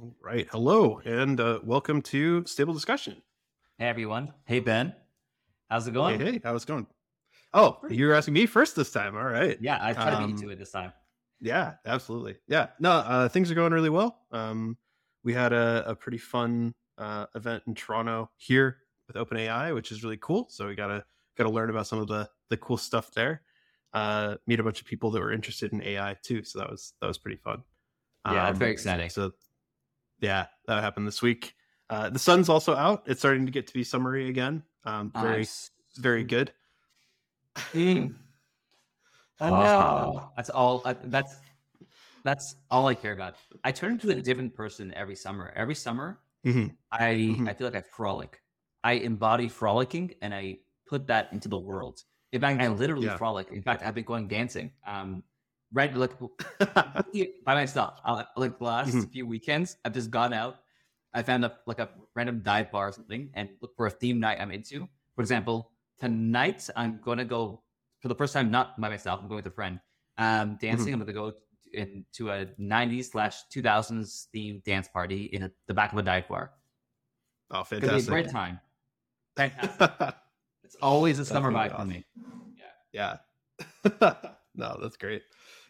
All right. Hello, and uh, welcome to Stable Discussion. Hey, everyone. Hey, Ben. How's it going? Hey, hey, how's it going? Oh, you're asking me first this time. All right. Yeah, I tried to Um, beat you to it this time. Yeah, absolutely. Yeah. No, uh, things are going really well. Um, we had a, a pretty fun uh, event in Toronto here with OpenAI, which is really cool. So we gotta gotta learn about some of the the cool stuff there. Uh, meet a bunch of people that were interested in AI too. So that was that was pretty fun. Yeah, Um, very exciting. So yeah, that happened this week. Uh, the sun's also out. It's starting to get to be summery again. Um, very Nice. very good. Mm. I know. Oh, that's all. I, that's that's all I care about. I turn into a different person every summer. Every summer, Mhm. I Mhm. I feel like I frolic. I embody frolicking, and I put that into the world. In fact, I literally Yeah. frolic. In fact, I've been going dancing. Um, right, like by myself. Uh, like the last Mhm. few weekends, I've just gone out. I found a like a random dive bar or something, and look for a theme night I'm into. For example, tonight I'm going to go for the first time, not by myself. I'm going with a friend. Um, dancing. I'm going to go into a '90s slash 2000s themed dance party in a, the back of a dive bar. oh, It's gonna be a fantastic. great time. Fantastic. It's always a summer gonna vibe be for awesome. me. yeah no that's great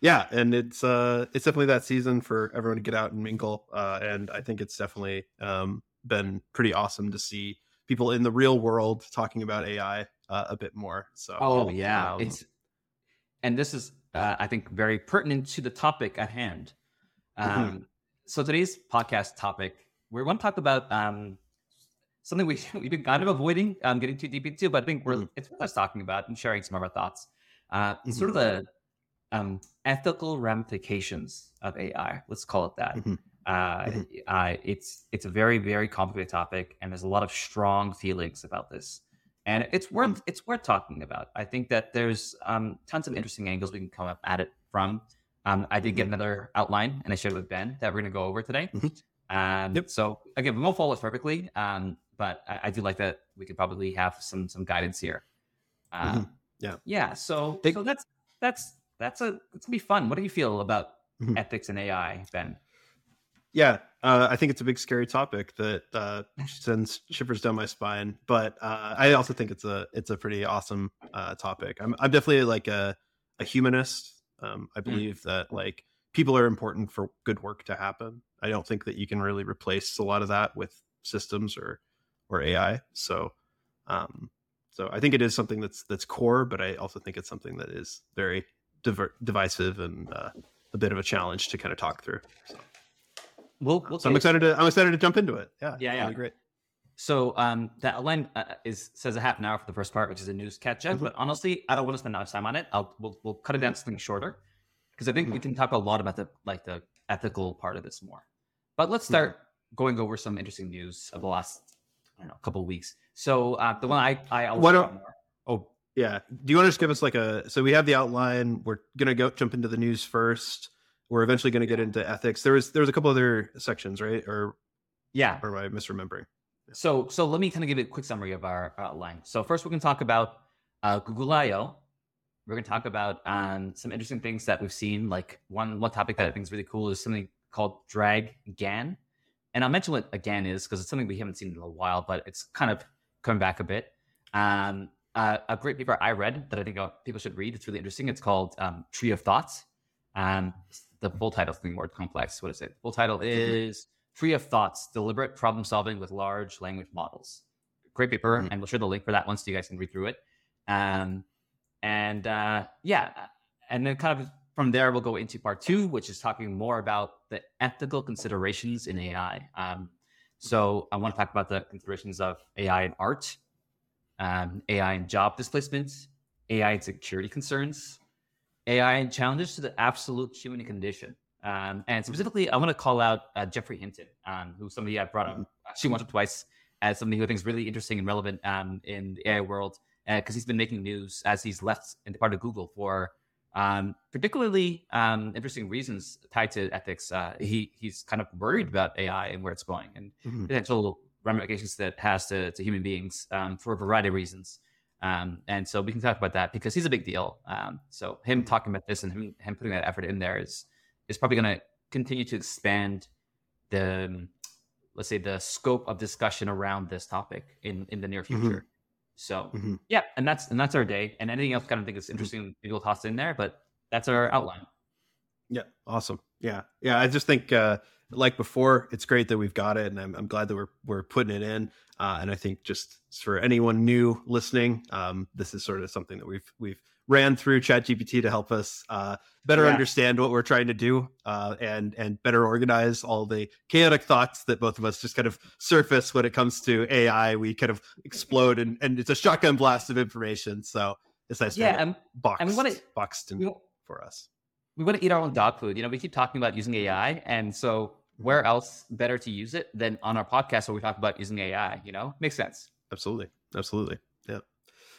yeah and it's uh it's definitely that season for everyone to get out and mingle uh and i think it's definitely um been pretty awesome to see people in the real world talking about ai uh, a bit more so Oh yeah, um, it's and this is uh, I think very pertinent to the topic at hand. Um, Mm-hmm. So today's podcast topic, we're going to talk about um, something we we've been kind of avoiding um, getting too deep into, but I think we're Mhm. it's worth us talking about and sharing some of our thoughts. Uh, Mm-hmm. Sort of the um, ethical ramifications of AI. Let's call it that. Mhm. Uh, Mhm. uh, it's it's a very very complicated topic, and there's a lot of strong feelings about this and it's worth it's worth talking about. I think that there's um, tons of interesting angles we can come up at it from. Um, I did get another outline, and I shared it with Ben that we're going to go over today. Mhm. Um, Yep. So again, we won't follow it perfectly, um, but I, I do like that we could probably have some some guidance here. Uh, Mhm. Yeah. yeah. So so that's that's that's a it's gonna be fun. What do you feel about Mhm. ethics and AI, Ben? yeah uh, i think it's a big scary topic that uh sends shivers down my spine but uh i also think it's a it's a pretty awesome uh topic i'm, I'm definitely like a, a humanist um i believe that like people are important for good work to happen i don't think that you can really replace a lot of that with systems or or ai so um so i think it is something that's that's core but i also think it's something that is very diver- divisive and uh, a bit of a challenge to kind of talk through so. We'll, we'll So I'm excited to I'm excited to jump into it. Yeah, Yeah, yeah. really great. So um, that outline uh, is says a half an hour for the first part, which is a news catch up. Mhm. But honestly, I don't want to spend much time on it. I'll we'll, we'll cut it down to something shorter because I think we can talk a lot about the like the ethical part of this more. But let's start going over some interesting news of the last I don't know couple of weeks. So uh, the one I I talk more- Oh yeah. Do you want to just give us like a so we have the outline. We're gonna go jump into the news first. We're eventually gonna get into ethics. There was there was a couple other sections, right? Or yeah. or am I misremembering? So so let me kind of give you a quick summary of our outline. So first we're going to talk about uh, Google I/O. We're going to talk about um, some interesting things that we've seen. Like one one topic that I think is really cool is something called Drag GAN. And I'll mention what a GAN is because it's something we haven't seen in a while, but it's kind of coming back a bit. Um, uh, a great paper I read that I think uh, people should read. It's really interesting. It's called um, Tree of Thoughts. Um, the full title is more complex. What is it? Full title is Tree of Thoughts: Deliberate Problem Solving with Large Language Models. Great paper, Mhm. and we'll share the link for that one so you guys can read through it. Um, and uh, yeah, and then kind of from there we'll go into part two, which is talking more about the ethical considerations in AI. Um, so I want to talk about the considerations of AI and art, um, AI and job displacements, AI and security concerns, AI and challenges to the absolute human condition. Um, and specifically, I want to call out uh, Geoffrey Hinton, um, who's somebody I've brought up actually once or twice as somebody who I think is really interesting and relevant um, in the AI world because he's been making news as he's left and departed Google for um, particularly um, interesting reasons tied to ethics. Uh, he he's kind of worried about AI and where it's going and Mhm. potential ramifications that has to, to human beings um, for a variety of reasons. Um, and so we can talk about that because he's a big deal. Um, so him talking about this and him, him putting that effort in there is is probably going to continue to expand the um, let's say the scope of discussion around this topic in in the near Mhm. future. So Mhm. yeah, and that's and that's our day. And anything else kind of think is interesting, maybe we'll toss in there. But that's our outline. Yeah, awesome. Yeah, yeah. I just think, uh, like before, it's great that we've got it, and I'm, I'm glad that we're we're putting it in. Uh, and I think just for anyone new listening, um, this is sort of something that we've we've ran through ChatGPT to help us uh, better Yeah. understand what we're trying to do, uh, and and better organize all the chaotic thoughts that both of us just kind of surface when it comes to AI. We kind of explode, and and it's a shotgun blast of information. So it's nice to Yeah, it and boxed, and we wanna- boxed in we, for us. We want to eat our own dog food. You know, we keep talking about using AI, and so where else better to use it than on our podcast where we talk about using AI? You know, makes sense. Absolutely. Absolutely. Yeah.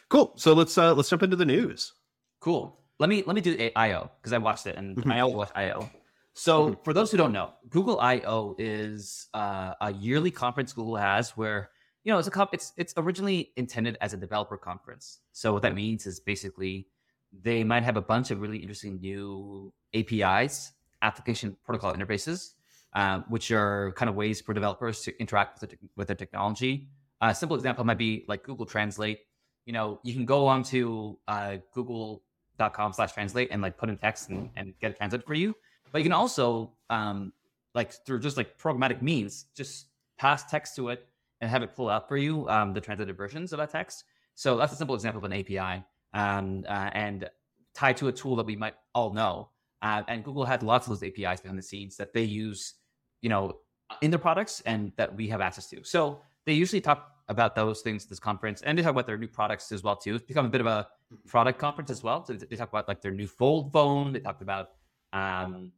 Cool. So let's uh let's jump into the news. Cool. Let me let me do IO because I watched it and Mhm. I watched IO. So for those who don't know, Google I/O is uh, a yearly conference Google has where you know it's a comp- it's it's originally intended as a developer conference. So what that means is basically they might have a bunch of really interesting new APIs, application protocol interfaces, uh, which are kind of ways for developers to interact with the, with their technology. A simple example might be like Google Translate. You know, you can go onto uh, Google.com slash translate and like put in text and, and get it translated for you. But you can also um, like through just like programmatic means, just pass text to it and have it pull out for you um, the translated versions of that text. So that's a simple example of an API um, uh, and tied to a tool that we might all know. Uh, and Google had lots of those APIs behind the scenes that they use, you know, in their products and that we have access to. So they usually talk about those things at this conference, and they talk about their new products as well too. It's become a bit of a product conference as well. So they talk about like their new fold phone. They talked about, um,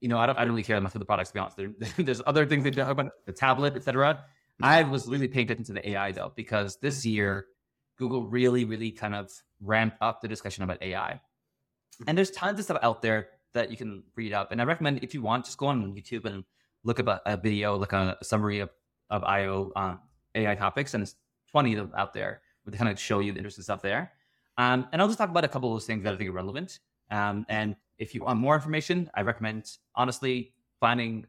you know, I don't, I don't really care much for the products to be honest. There, there's other things they talk about, the tablet, etc. I was really paying attention to the AI though, because this year Google really, really kind of ramped up the discussion about AI. And there's tons of stuff out there that you can read up. And I recommend if you want, just go on YouTube and look up a, video, look at a summary of, of IO um, AI topics. And it's 20 of them out there they kind of show you the interesting stuff there. Um, and I'll just talk about a couple of those things that I think are relevant. Um, and if you want more information, I recommend honestly finding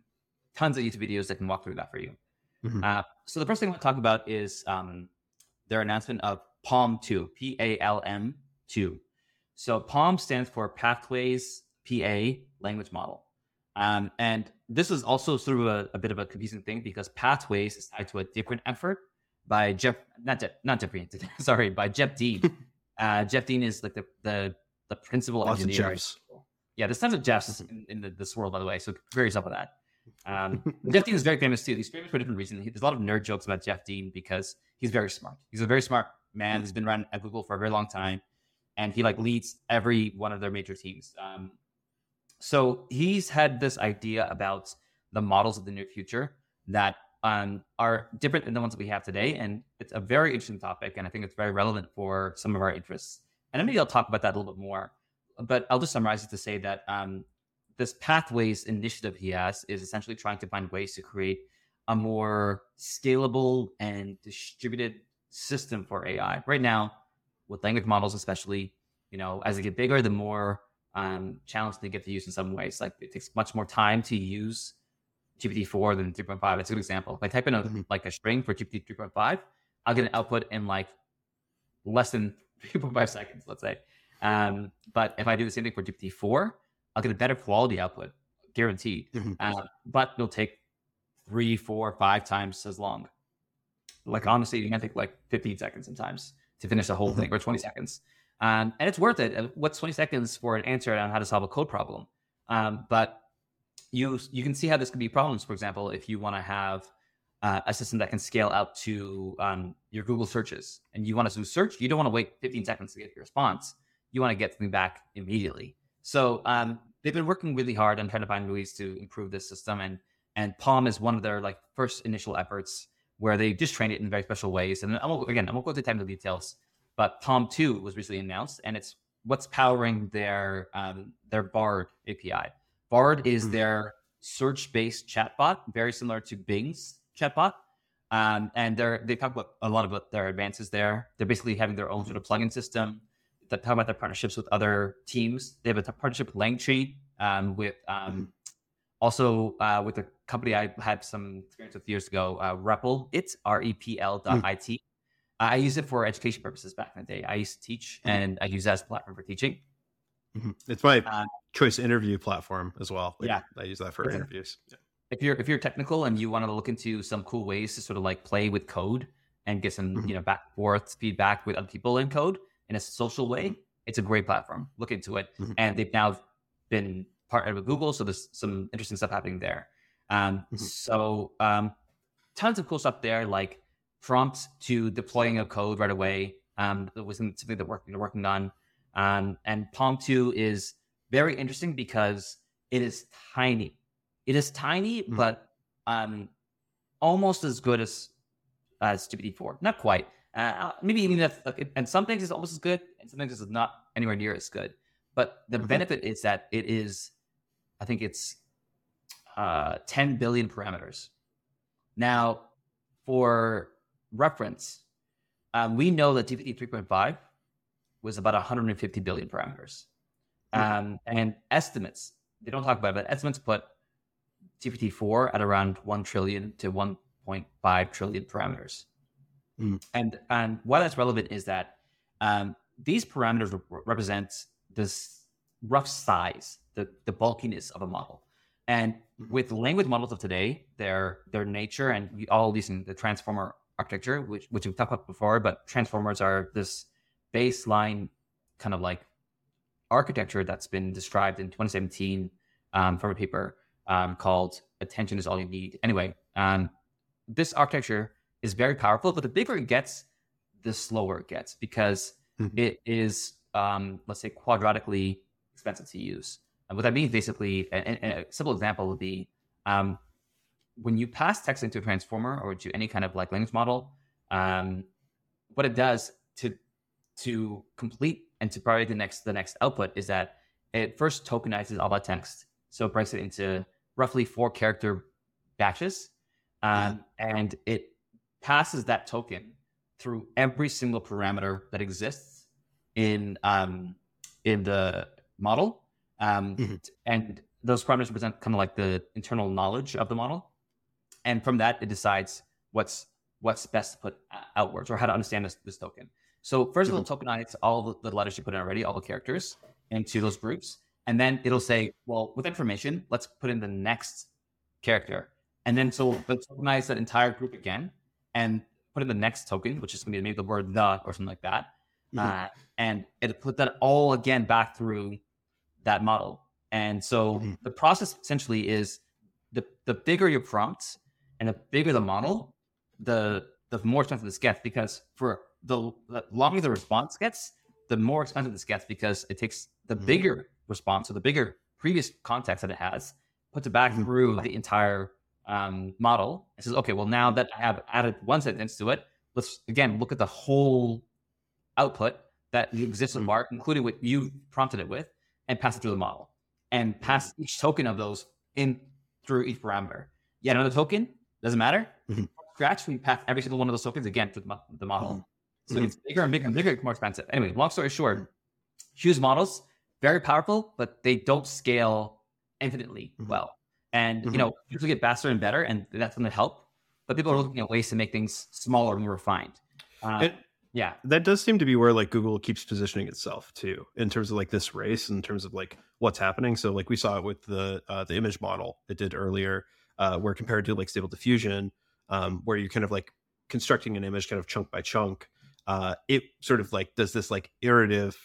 tons of YouTube videos that can walk through that for you. Mhm. Uh, so the first thing I want to talk about is um, their announcement of PALM 2, P A L M 2. So PALM stands for Pathways PA Language Model. Um, and this is also sort of a, a bit of a confusing thing because Pathways is tied to a different effort by Jeff, not Jeff, not Geoffrey, sorry, by Jeff Dean. uh, Jeff Dean is like the the, the principal Lots of engineer. Jeffs. Yeah, there's tons of Jeffs in, in the, this world, by the way. So prepare yourself for that. Um, Jeff Dean is very famous too. He's famous for a different reason. He, there's a lot of nerd jokes about Jeff Dean because he's very smart. He's a very smart man. He's been around at Google for a very long time, and he like leads every one of their major teams. Um, so he's had this idea about the models of the near future that um, are different than the ones that we have today, and it's a very interesting topic, and I think it's very relevant for some of our interests. And maybe I'll talk about that a little bit more, but I'll just summarize it to say that um, this pathways initiative he has is essentially trying to find ways to create a more scalable and distributed system for AI. Right now, with language models, especially, you know, as they get bigger, the more um, challenging they get to use in some ways. Like it takes much more time to use GPT-4 than 3.5. That's a good example. If I type in a, Mhm. like a string for GPT 3.5, I'll get an output in like less than 3.5 seconds, let's say. Um, but if I do the same thing for GPT-4, I'll get a better quality output, guaranteed. Mhm. Uh, but it'll take three, four, five times as long. Like honestly, you can take like 15 seconds sometimes to finish the whole thing, or 20 seconds. Um, and it's worth it. What's 20 seconds for an answer on how to solve a code problem? Um, but you you can see how this could be problems. For example, if you want to have uh, a system that can scale out to um, your Google searches, and you want to do search, you don't want to wait 15 seconds to get your response. You want to get something back immediately. So um, they've been working really hard on trying to find ways to improve this system, and and Palm is one of their like first initial efforts where they just trained it in very special ways. And I won't, again, I won't go into technical details, but Palm Two was recently announced, and it's what's powering their um, their Bard API. Bard is Mhm. their search-based chatbot, very similar to Bing's chatbot. Um, and they're they talk about a lot about their advances there. They're basically having their own sort of plugin system. They talk about their partnerships with other teams. They have a partnership with Langtree, um, with um, also uh, with a company I had some experience with years ago, uh, REPL, it's R E P L dot I T. I use it for education purposes back in the day. I used to teach Mhm. and I use that as a platform for teaching. Mhm. It's my Uh, choice interview platform as well. Like, Yeah. I use that for Yeah. interviews. Yeah. If you're if you're technical and you want to look into some cool ways to sort of like play with code and get some Mhm. you know back and forth feedback with other people in code in a social way, it's a great platform. Look into it, Mhm. and they've now been partnered with Google, so there's some interesting stuff happening there. Um, Mhm. So um, tons of cool stuff there, like prompts to deploying a code right away. Um, that was something that they're working on. Um, and Palm 2 is very interesting because it is tiny. It is tiny, Mhm. but um, almost as good as as GPT-4. Not quite. Uh, maybe even if, like, and some things is almost as good, and some things is not anywhere near as good. But the Mhm. benefit is that it is, I think it's uh, 10 billion parameters. Now, for reference, um, we know that GPT 3.5 was about 150 billion parameters. Um, and estimates, they don't talk about it, but estimates put GPT 4 at around 1 trillion to 1.5 trillion parameters. Mm. And, and why that's relevant is that um, these parameters re- represent this rough size, the, the bulkiness of a model. And Mhm. with language models of today, their their nature and we all using the transformer architecture, which which we've talked about before, but transformers are this baseline kind of like architecture that's been described in 2017 um, from a paper um, called "Attention Is All You Need." Anyway, um, this architecture is very powerful, but the bigger it gets, the slower it gets because Mhm. it is, um, let's say, quadratically expensive to use. And what that means, basically, a, a- a simple example would be um, when you pass text into a transformer or to any kind of like language model, um, what it does to to complete and to provide the next the next output is that it first tokenizes all that text, so it breaks it into roughly four character batches, um, and it passes that token through every single parameter that exists in um, in the model, um, Mhm. and those parameters represent kind of like the internal knowledge of the model, and from that it decides what's what's best to put outwards or how to understand this, this token. So first it'll tokenize all the, letters you put in already, all the characters into those groups, and then it'll say, well, with information, let's put in the next character, and then so tokenize that entire group again, and put in the next token, which is going to be maybe the word the or something like that, Mhm. uh, and it'll put that all again back through that model. And so Mhm. the process essentially is the the bigger your prompt and the bigger the model, the the more expensive this gets because for the, the longer the response gets, the more expensive this gets because it takes the Mhm. bigger response or the bigger previous context that it has, puts it back Mhm. through the entire um, model and says, okay, well now that I have added one sentence to it, let's again look at the whole output that exists in Mhm. BART, including what you prompted it with, and pass it through the model and pass each token of those in through each parameter. Yet another token doesn't matter. Mhm. From Scratch, we pass every single one of those tokens again through the, mo- the model. So Mhm. it's bigger and bigger and bigger, more expensive. Anyway, long story short, huge models, very powerful, but they don't scale infinitely well. And you know, people get faster and better, and that's going to help. But people are looking at ways to make things smaller and more refined. Uh, yeah, that does seem to be where like Google keeps positioning itself too, in terms of like this race, in terms of like what's happening. So like we saw it with the uh, the image model it did earlier, uh, where compared to like Stable Diffusion, um, where you're kind of like constructing an image kind of chunk by chunk, uh, it sort of like does this like iterative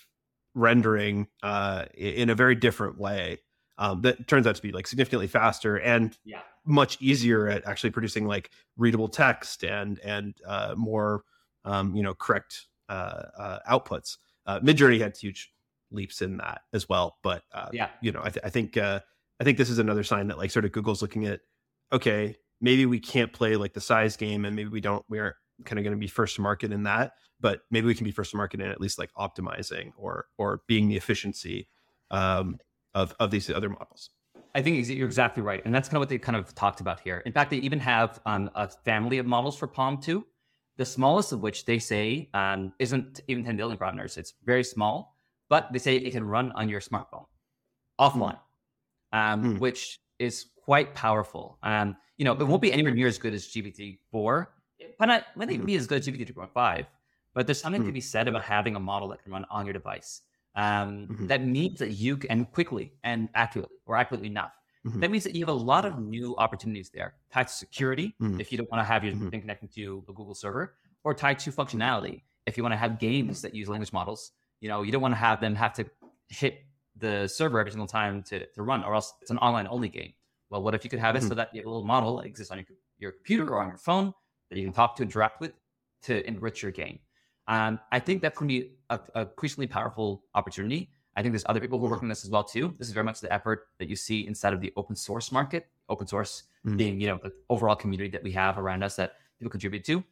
rendering uh, in a very different way. Um, that turns out to be like significantly faster and yeah. much easier at actually producing like readable text and and uh, more um, you know correct uh, uh, outputs. Uh, Midjourney had huge leaps in that as well, but uh, Yeah. you know I, th- I think uh, I think this is another sign that like sort of Google's looking at okay maybe we can't play like the size game and maybe we don't we aren't kind of going to be first to market in that, but maybe we can be first to market in at least like optimizing or or being the efficiency um, of of these other models. I think you're exactly right, and that's kind of what they kind of talked about here. In fact, they even have um, a family of models for Palm 2, the smallest of which they say um, isn't even 10 billion parameters. It's very small, but they say it can run on your smartphone offline, um, Hmm. which is quite powerful. Um, you know, it won't be anywhere near as good as GPT four, but not might not be as good as GPT three point five. But there's something to be said about having a model that can run on your device. Um, mm-hmm. That means that you can quickly and accurately, or accurately enough. Mm-hmm. That means that you have a lot of new opportunities there tied to security, mm-hmm. if you don't want to have your mm-hmm. thing connecting to a Google server, or tied to functionality, if you want to have games that use language models. You know, you don't want to have them have to hit the server every single time to, to run, or else it's an online only game. Well, what if you could have it mm-hmm. so that you have a little model that exists on your, your computer or on your phone that you can talk to, interact with to enrich your game? Um, I think that can be a, a increasingly powerful opportunity. I think there's other people who are working on this as well too. This is very much the effort that you see inside of the open source market. Open source mm-hmm. being, you know, the overall community that we have around us that people contribute to.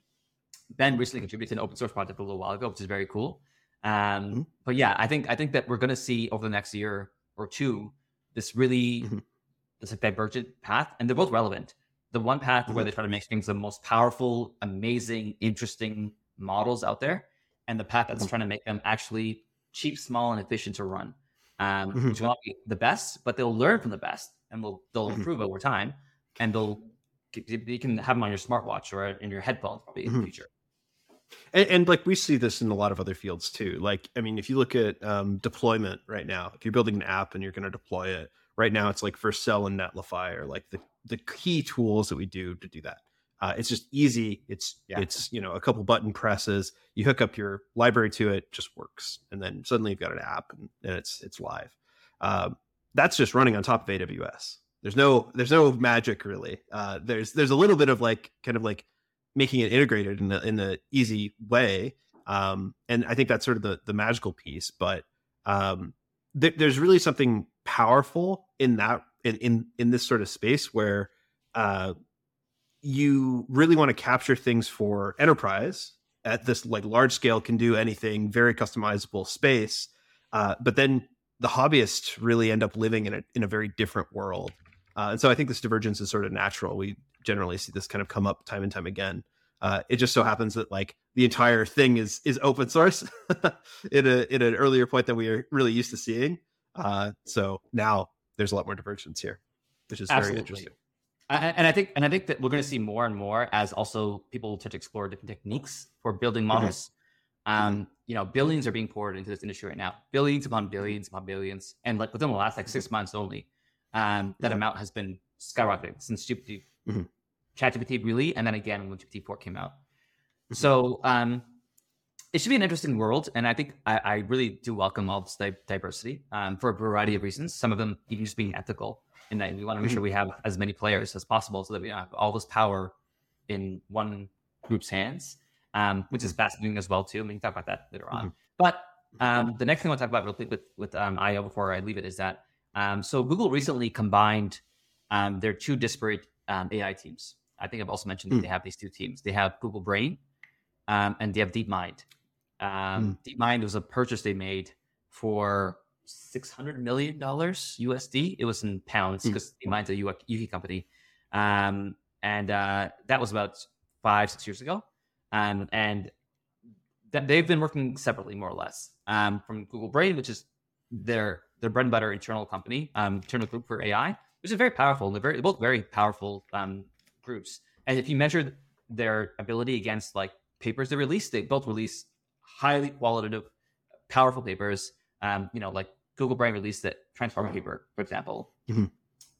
Ben recently contributed to an open source project a little while ago, which is very cool. Um, mm-hmm. But yeah, I think I think that we're going to see over the next year or two this really mm-hmm. this like divergent path, and they're both relevant. The one path where mm-hmm. they try to make things the most powerful, amazing, interesting models out there, and the path that's mm-hmm. trying to make them actually cheap, small, and efficient to run. Um, mm-hmm. Which will not be the best, but they'll learn from the best, and they'll they'll mm-hmm. improve over time, and they'll you can have them on your smartwatch or in your headphones probably in the future. And, and, like we see this in a lot of other fields too. Like, I mean, if you look at um, deployment right now, if you're building an app and you're going to deploy it, right now it's like Vercel and Netlify are like the, the key tools that we do to do that. Uh, it's just easy. It's yeah. it's you know a couple button presses. You hook up your library to it, just works, and then suddenly you've got an app and, and it's it's live. Um, that's just running on top of AWS. There's no there's no magic really. Uh, there's there's a little bit of like kind of like making it integrated in the in the easy way. Um, and I think that's sort of the the magical piece. But um, th- there's really something powerful in that in in, in this sort of space where uh, you really want to capture things for enterprise at this like large scale can do anything very customizable space uh, but then the hobbyists really end up living in a in a very different world uh, and so i think this divergence is sort of natural we generally see this kind of come up time and time again. Uh, it just so happens that like the entire thing is is open source in a in an earlier point that we are really used to seeing. Uh, so now there's a lot more divergence here, which is Absolutely. very interesting. And I think and I think that we're going to see more and more as also people start to explore different techniques for building models. Mm-hmm. Um, you know, billions are being poured into this industry right now, billions upon billions upon billions, and like within the last like six months only, um, that amount has been skyrocketing since GPT mm-hmm. ChatGPT really, and then again when GPT four came out. Mm-hmm. So um, it should be an interesting world, and I think I, I really do welcome all this di- diversity um, for a variety of reasons. Some of them even just being ethical, that we want to make sure mm-hmm. we have as many players as possible, so that we have all this power in one group's hands, um, which is fascinating as well too. And we can talk about that later on. Mm-hmm. But um, the next thing I want to talk about real quick with with um, IO before I leave it is that um, so Google recently combined um, their two disparate um, AI teams. I think I've also mentioned mm. that they have these two teams. They have Google Brain um, and they have DeepMind. Um, mm. DeepMind was a purchase they made for six hundred million dollars USD. It was in pounds because mm. DeepMind's a UK company, um, and uh, that was about five six years ago. Um, and th- they've been working separately, more or less, um, from Google Brain, which is their their bread and butter internal company, um, internal group for AI, which is very powerful. They're very both very powerful um, groups. And if you measure their ability against like papers they release, they both release highly qualitative, powerful papers. Um, you know, like Google Brain released the Transformer paper, for example. Mm-hmm.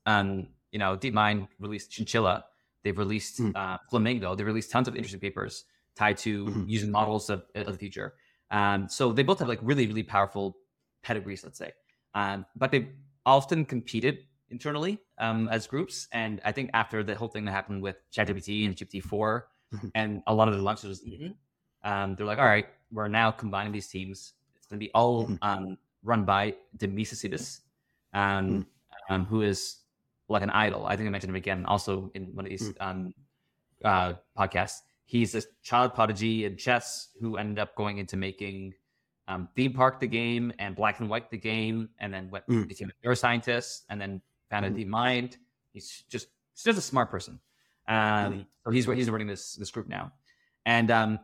Um, you know, DeepMind released Chinchilla. They've released mm-hmm. uh, Flamingo. They released tons of interesting papers tied to mm-hmm. using models of, of, the future. Um, so they both have like really, really powerful pedigrees, let's say. Um, but they've often competed internally um, as groups. And I think after the whole thing that happened with ChatGPT and GPT 4 mm-hmm. and a lot of the launches, um, they're like, all right, we're now combining these teams. It's going to be all mm-hmm. um, run by Demis Hassabis, um, mm-hmm. um, who is like an idol. I think I mentioned him again also in one of these mm. um, uh, podcasts. He's a child prodigy in chess who ended up going into making um, Theme Park the game and Black and White the game, and then went, mm. became a neuroscientist, and then kind of mm-hmm. mind. He's just he's just a smart person. Um, so he's he's running this this group now, and um,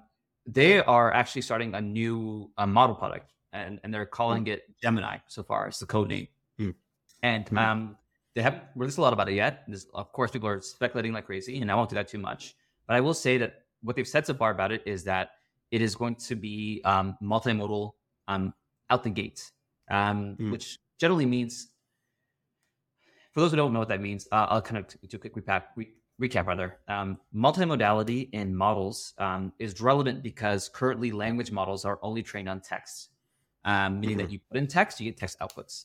they are actually starting a new uh, model product, and and they're calling mm-hmm. it Gemini so far. It's the code name, mm-hmm. and um, they haven't released a lot about it yet. There's, of course, people are speculating like crazy, and I won't do that too much. But I will say that what they've said so far about it is that it is going to be um, multimodal um, out the gate, um, mm. which generally means, for those who don't know what that means, uh, I'll kind of do a quick recap. Re- recap rather. Um, multimodality in models um, is relevant because currently language models are only trained on text, um, meaning mm-hmm. that you put in text, you get text outputs.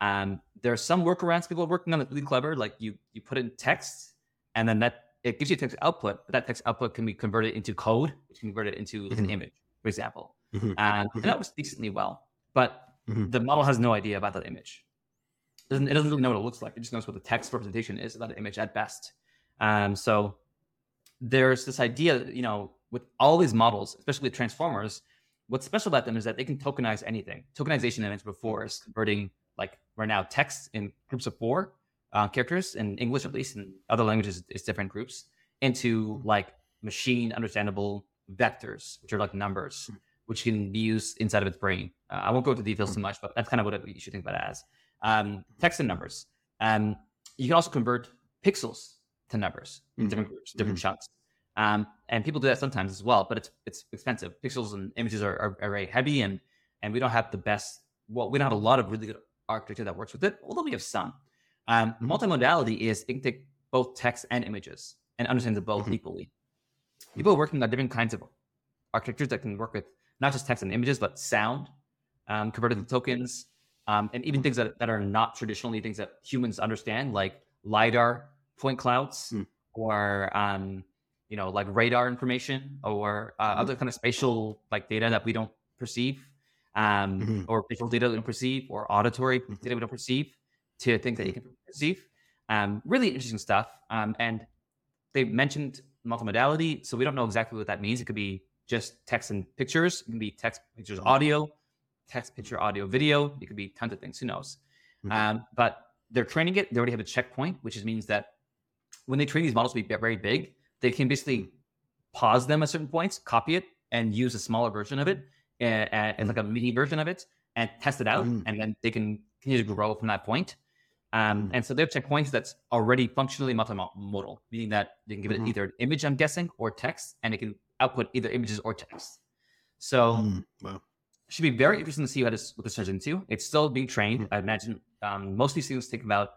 Um, there are some workarounds people are working on that's really clever. Like you you put in text, and then that it gives you text output, but that text output can be converted into code, which can convert it into mm-hmm. an image, for example. Mm-hmm. And, and, that was decently well, but mm-hmm. the model has no idea about that image. It doesn't, it doesn't really know what it looks like. It just knows what the text representation is of that image at best. Um, so there's this idea, that, you know, with all these models, especially transformers, what's special about them is that they can tokenize anything. Tokenization I mentioned before is converting like right now text in groups of four uh, characters in English at least, in other languages it's different groups into like machine understandable vectors, which are like numbers, hmm. which can be used inside of its brain. Uh, I won't go into details too much, but that's kind of what it, you should think about it as um, text and numbers. Um, you can also convert pixels to numbers in mm-hmm. different groups, different mm-hmm. chunks. Um, and people do that sometimes as well, but it's it's expensive. Pixels and images are, are, are, very heavy, and and we don't have the best. Well, we don't have a lot of really good architecture that works with it, although we have some. Um, mm-hmm. multimodality is it can take both text and images and understands them both mm-hmm. equally. People are working on different kinds of architectures that can work with not just text and images, but sound, um, converted to tokens, um, and even things that, that are not traditionally things that humans understand, like lidar point clouds mm. or um, you know like radar information or uh, mm-hmm. other kind of spatial like data that we don't perceive um, mm-hmm. or visual data we don't perceive or auditory mm-hmm. data we don't perceive to things that you can perceive um, really interesting stuff um, and they mentioned multimodality so we don't know exactly what that means it could be just text and pictures it can be text pictures mm-hmm. audio text picture audio video it could be tons of things who knows mm-hmm. um, but they're training it they already have a checkpoint which means that when they train these models to be very big, they can basically pause them at certain points, copy it, and use a smaller version of it and, and like a mini version of it and test it out, mm. and then they can continue to grow from that point. Um, mm. And so they have checkpoints that's already functionally multimodal, meaning that they can give it mm-hmm. either an image, I'm guessing, or text, and it can output either images or text. So mm. wow. should be very interesting to see what this, what this turns into. It's still being trained. Mm. I imagine um, most of these things take about,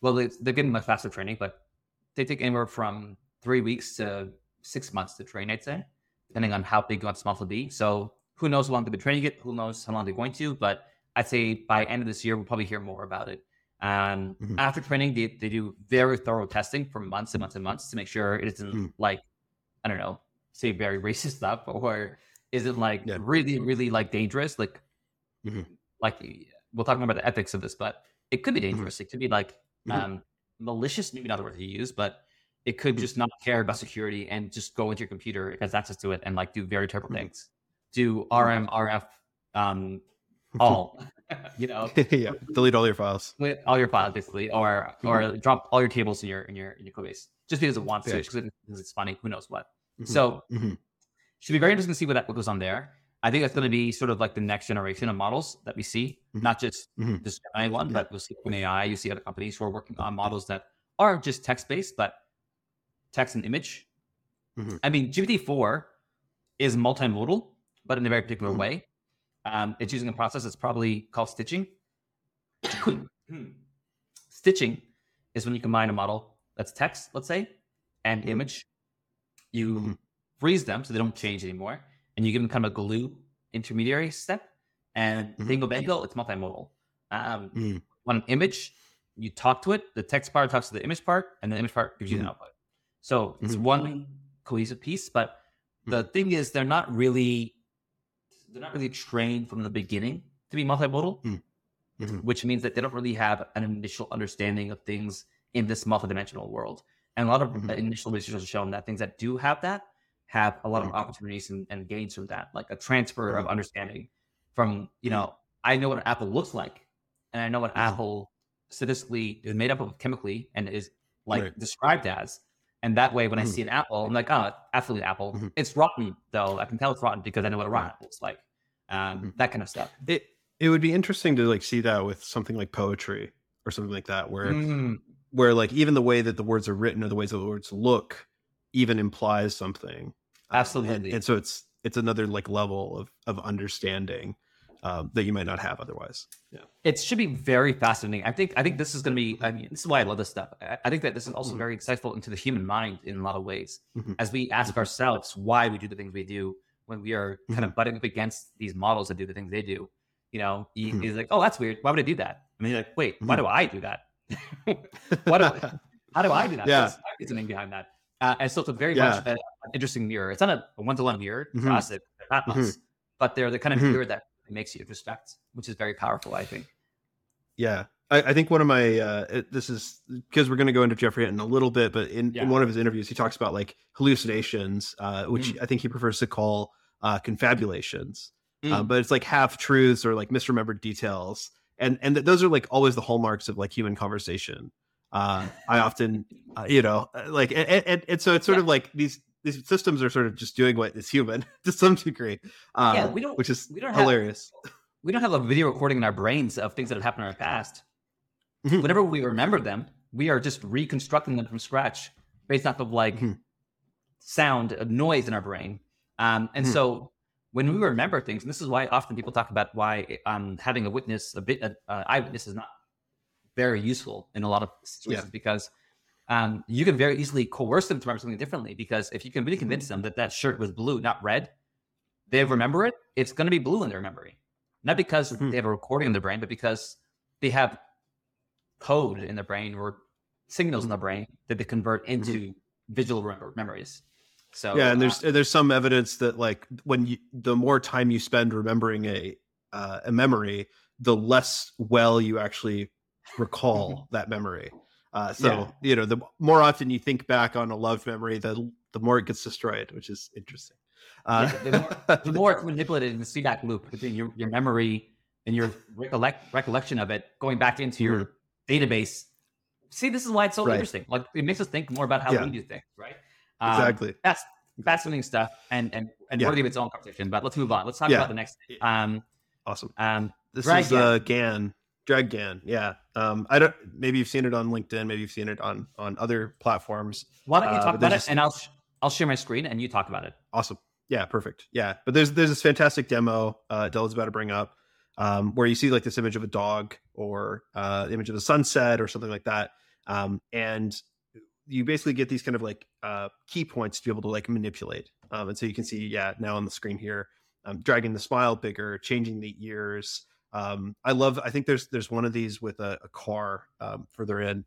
well, they're getting much faster training, but they take anywhere from three weeks to six months to train, I'd say, depending on how big you want model to be. So who knows how long they've been training it? Who knows how long they're going to? But I'd say by end of this year, we'll probably hear more about it. Um, mm-hmm. After training, they, they do very thorough testing for months and months and months to make sure it isn't mm. like, I don't know, say very racist stuff or isn't like yeah. really, really like dangerous. Like, mm-hmm. like we'll talk about the ethics of this, but it could be mm-hmm. dangerous. Mm-hmm. It could be like, mm-hmm. um, malicious, maybe not the word to use, but it could just not care about security and just go into your computer, it has access to it, and like do very terrible mm-hmm. things. Do RM, RF, um, all, you know, yeah, delete all your files, all your files basically, or or drop all your tables in your in your in your code base just because it wants yeah. to, because it's funny. Who knows what? Mm-hmm. So mm-hmm. should be very interesting to see what that what goes on there. I think that's going to be sort of like the next generation of models that we see, mm-hmm. not just mm-hmm. this Gemini one, yeah. but we'll see OpenAI. You see other companies who are working on models that are just text based, but text and image. Mm-hmm. I mean, GPT-4 is multimodal, but in a very particular mm-hmm. way. Um, it's using a process that's probably called stitching. stitching is when you combine a model that's text, let's say, and mm-hmm. image. You mm-hmm. freeze them so they don't change anymore and you give them kind of a glue intermediary step. And mm-hmm. bingo bango, it's multimodal. Um, mm. On an image, you talk to it, the text part talks to the image part, and the image part gives you mm-hmm. an output. So it's mm-hmm. one cohesive piece. But the mm. thing is, they're not really they're not really trained from the beginning to be multimodal, mm. mm-hmm. which means that they don't really have an initial understanding of things in this multidimensional world. And a lot of mm-hmm. initial research has shown that things that do have that have a lot of mm. opportunities and, and gains from that, like a transfer of mm. understanding from, you know, I know what Apple looks like and I know what Apple statistically is made up of chemically and is like right. described as. And that way, when I see an apple, I'm like, oh, absolutely apple. Mm-hmm. It's rotten, though. I can tell it's rotten because I know what a rotten apple looks like. Um, mm-hmm. That kind of stuff. It it would be interesting to like see that with something like poetry. or something like that, where Mm, where like even the way that the words are written or the ways that the words look even implies something. Um, and- Absolutely. and, so it's it's another like level of of understanding um, that you might not have otherwise. Yeah. it should be very fascinating. I think I think this is going to be. I mean, this is why I love this stuff. I, I think that this is also Mhm. very insightful into the human mind in a lot of ways, Mhm. as we ask ourselves why we do the things we do when we are kind of butting up against these models that do the things they do. You know, he, he's like, "Oh, that's weird. Why would I do that?" I mean, like, wait, why Mhm. do I do that? Why do how do I do that? Yeah. What's my reasoning behind that? Uh, and so it's a very Yeah. much a, an interesting mirror. It's not a, a one-to-one mirror for Mhm. us at at Atmos, but they're the kind of Mhm. mirror that makes you respect, which is very powerful. I think. Yeah. I, I think one of my uh, it, this is because we're going to go into Geoffrey Hinton a little bit, but in, Yeah. in one of his interviews, he talks about like hallucinations, uh, which Mm. I think he prefers to call uh, confabulations. Mm. Um, but it's like half truths or like misremembered details, and and th- those are like always the hallmarks of like human conversation. Uh, I often, uh, you know, uh, like and, and, and so it's sort Yeah. of like these these systems are sort of just doing what is human to some degree. Uh, Yeah, we don't- which is we don't have- hilarious. we don't have a video recording in our brains of things that have happened in our past. Mhm. Whenever we remember them, we are just reconstructing them from scratch based off of like Mhm. sound, uh, noise in our brain. Um, and Mhm. so when we remember things, and this is why often people talk about why um, having a witness, a bit, uh, eyewitness is not very useful in a lot of situations because um, you can very easily coerce them to remember something differently. Because if you can really convince them that that shirt was blue, not red, they remember it. It's going to be blue in their memory, not because Mhm. they have a recording in their brain, but because they have code in their brain or signals in their brain that they convert into visual remember- memories. So yeah and uh, there's there's some evidence that like when you the more time you spend remembering a uh, a memory the less well you actually recall that memory uh, so Yeah. you know the more often you think back on a loved memory the the more it gets destroyed which is interesting uh, Yeah, the more- the more it's manipulated in the feedback loop between your, your memory and your recollect, recollection of it going back into your database. See, this is why it's so Mm-hmm. Right. interesting. Like it makes us think more about how Yeah. we do things, right? Um, exactly That's fascinating stuff and and, and Yeah. worthy of its own conversation. But let's move on. Let's talk Yeah. about the next. Um, awesome um, this is uh gan drag gan yeah um i don't maybe you've seen it on linkedin maybe you've seen it on on other platforms why don't you Uh, talk but about it and I'll sh- I'll share my screen and you talk about it. Awesome. Yeah, perfect. Yeah, but there's there's this fantastic demo uh, Della's about to bring up, um, where you see like this image of a dog or uh, image of a sunset or something like that, um, and you basically get these kind of like uh, key points to be able to like manipulate. Um, and so you can see, yeah, now on the screen here, um, dragging the smile bigger, changing the ears. Um, I love. I think there's there's one of these with a, a car um, further in,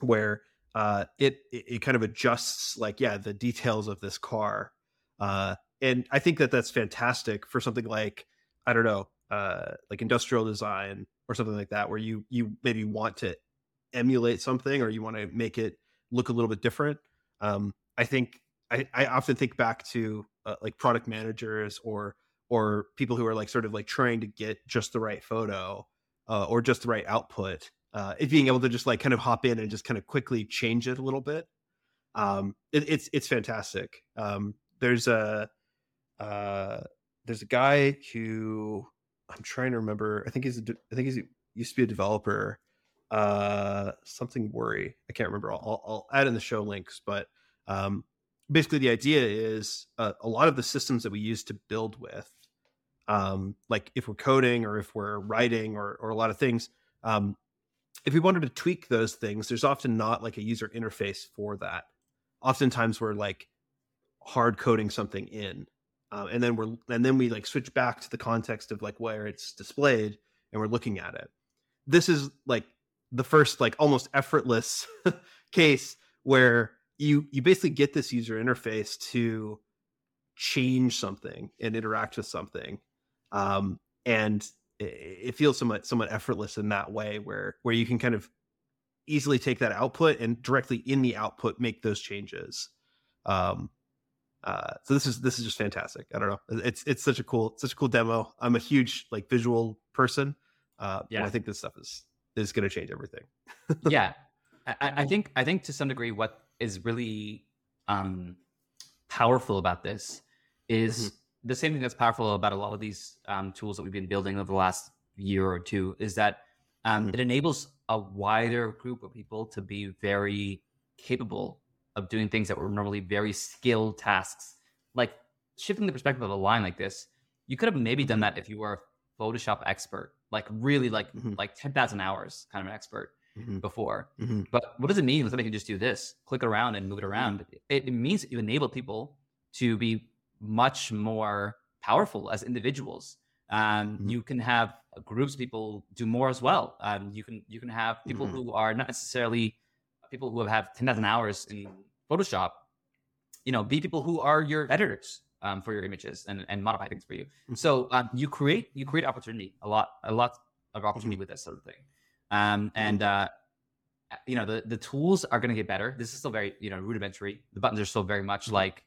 where uh, it, it kind of adjusts like yeah the details of this car, uh, and I think that that's fantastic for something like I don't know uh, like industrial design or something like that, where you you maybe want to emulate something or you want to make it look a little bit different. Um, I think I, I often think back to uh, like product managers or or people who are like sort of like trying to get just the right photo uh, or just the right output. Uh, it being able to just like kind of hop in and just kind of quickly change it a little bit. Um, it, it's it's fantastic. Um, there's a uh, there's a guy who I'm trying to remember. I think he's a, I think he's used to be a developer. Uh, something worry. I can't remember. I'll, I'll, I'll add in the show links, but um, basically the idea is uh, a lot of the systems that we use to build with, um, like if we're coding or if we're writing or or a lot of things, um, if we wanted to tweak those things, there's often not like a user interface for that. Oftentimes we're like hard coding something in, uh, and then we're and then we like switch back to the context of like where it's displayed and we're looking at it. This is like the first like almost effortless case where you you basically get this user interface to change something and interact with something um and it, it feels somewhat somewhat effortless in that way where where you can kind of easily take that output and directly in the output make those changes. Um uh so this is this is just fantastic. I don't know. It's it's such a cool such a cool demo. I'm a huge like visual person uh yeah. I think this stuff is is going to change everything. Yeah, I, I I think I think to some degree what is really um, powerful about this is Mm-hmm. The same thing that's powerful about a lot of these um, tools that we've been building over the last year or two is that Um, Mhm. It enables a wider group of people to be very capable of doing things that were normally very skilled tasks. Like shifting the perspective of a line like this, you could have maybe done that if you were a Photoshop expert, like really like Mhm. like ten thousand hours kind of an expert Mhm. before. Mhm. But what does it mean when somebody can just do this, click around and move it around? It, it means you enable people to be much more powerful as individuals. Um, Mhm. You can have groups of people do more as well. Um, you can you can have people Mhm. who are not necessarily people who have ten thousand hours in Photoshop. You know, be people who are your editors um, for your images and, and modify things for you. Mhm. So um, you create you create opportunity a lot a lot of opportunity with this sort of thing. Um, and uh, you know the the tools are going to get better. This is still very you know rudimentary. The buttons are still very much Mhm. like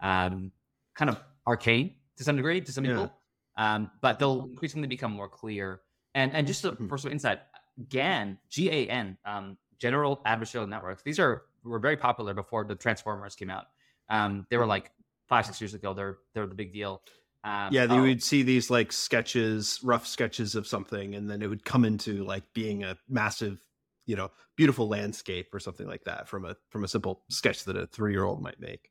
um, kind of arcane to some degree to some Yeah. people, um, but they'll increasingly become more clear. And and just Mhm. for some insight, GAN G A N um, General Adversarial Networks. These are were very popular before the Transformers came out. Um, they were like five six years ago. They're they're the big deal. Um, Yeah, you oh, would see these like sketches, rough sketches of something, and then it would come into like being a massive, you know, beautiful landscape or something like that from a from a simple sketch that a three year old might make.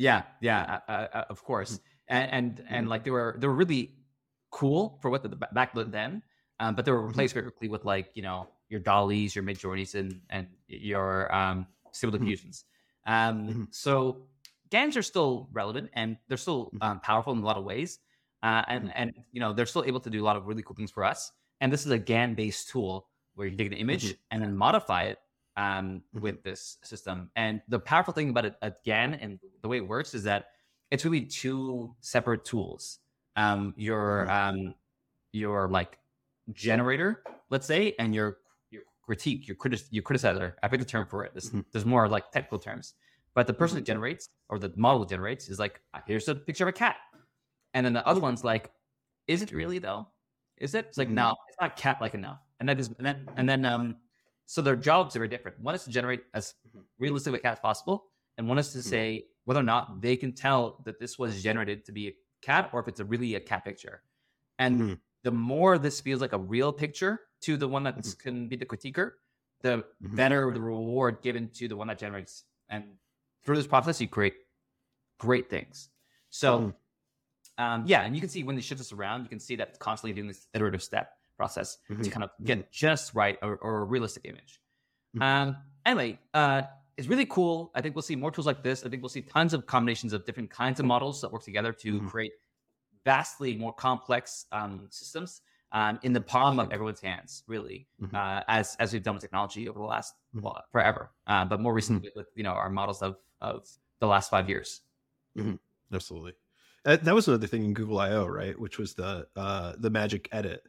Yeah, yeah, uh, uh, of course, and and, and like they were they were really cool for what the back then, um, but they were replaced very quickly with like you know your DALL-Es, your midjourneys, and and your um, stable Mhm. diffusions. Um. So GANs are still relevant and they're still um, powerful in a lot of ways, uh, and and you know they're still able to do a lot of really cool things for us. And this is a GAN based tool where you can take an image and then modify it um, Mhm. with this system. And the powerful thing about it again and the way it works is that it's really two separate tools. Um, your Mhm. um, your like generator, let's say, and your your critique, your critic, your criticizer. I picked the term for it. There's, Mhm. there's more like technical terms, but the person Mhm. that generates or the model generates is like, "Ah, here's a picture of a cat, and then the other one's like, is it really though? Is it? It's like, Mhm. no, it's not cat like enough. And that is, and then and then um, so their jobs are very different. One is to generate as Mhm. realistic a cat as possible, and one is to Mhm. say whether or not they can tell that this was generated to be a cat or if it's a really a cat picture. And Mhm. the more this feels like a real picture to the one that can be the critiquer, the Mhm. better the reward given to the one that generates. And through this process, you create great things. So, Mhm. um, yeah, and you can see when they shift this around, you can see that it's constantly doing this iterative step process to Mhm. kind of get just right or, or a realistic image. Mhm. Um, anyway, uh, it's really cool. I think we'll see more tools like this. I think we'll see tons of combinations of different kinds of models that work together to Mhm. create vastly more complex um, systems um, in the palm of everyone's hands, really, Mhm. uh, as as we've done with technology over the last Mhm. well, forever, uh, but more recently with you know our models of of the last five years. Absolutely. Uh, that was another thing in Google I/O, right? Which was the uh, the magic edit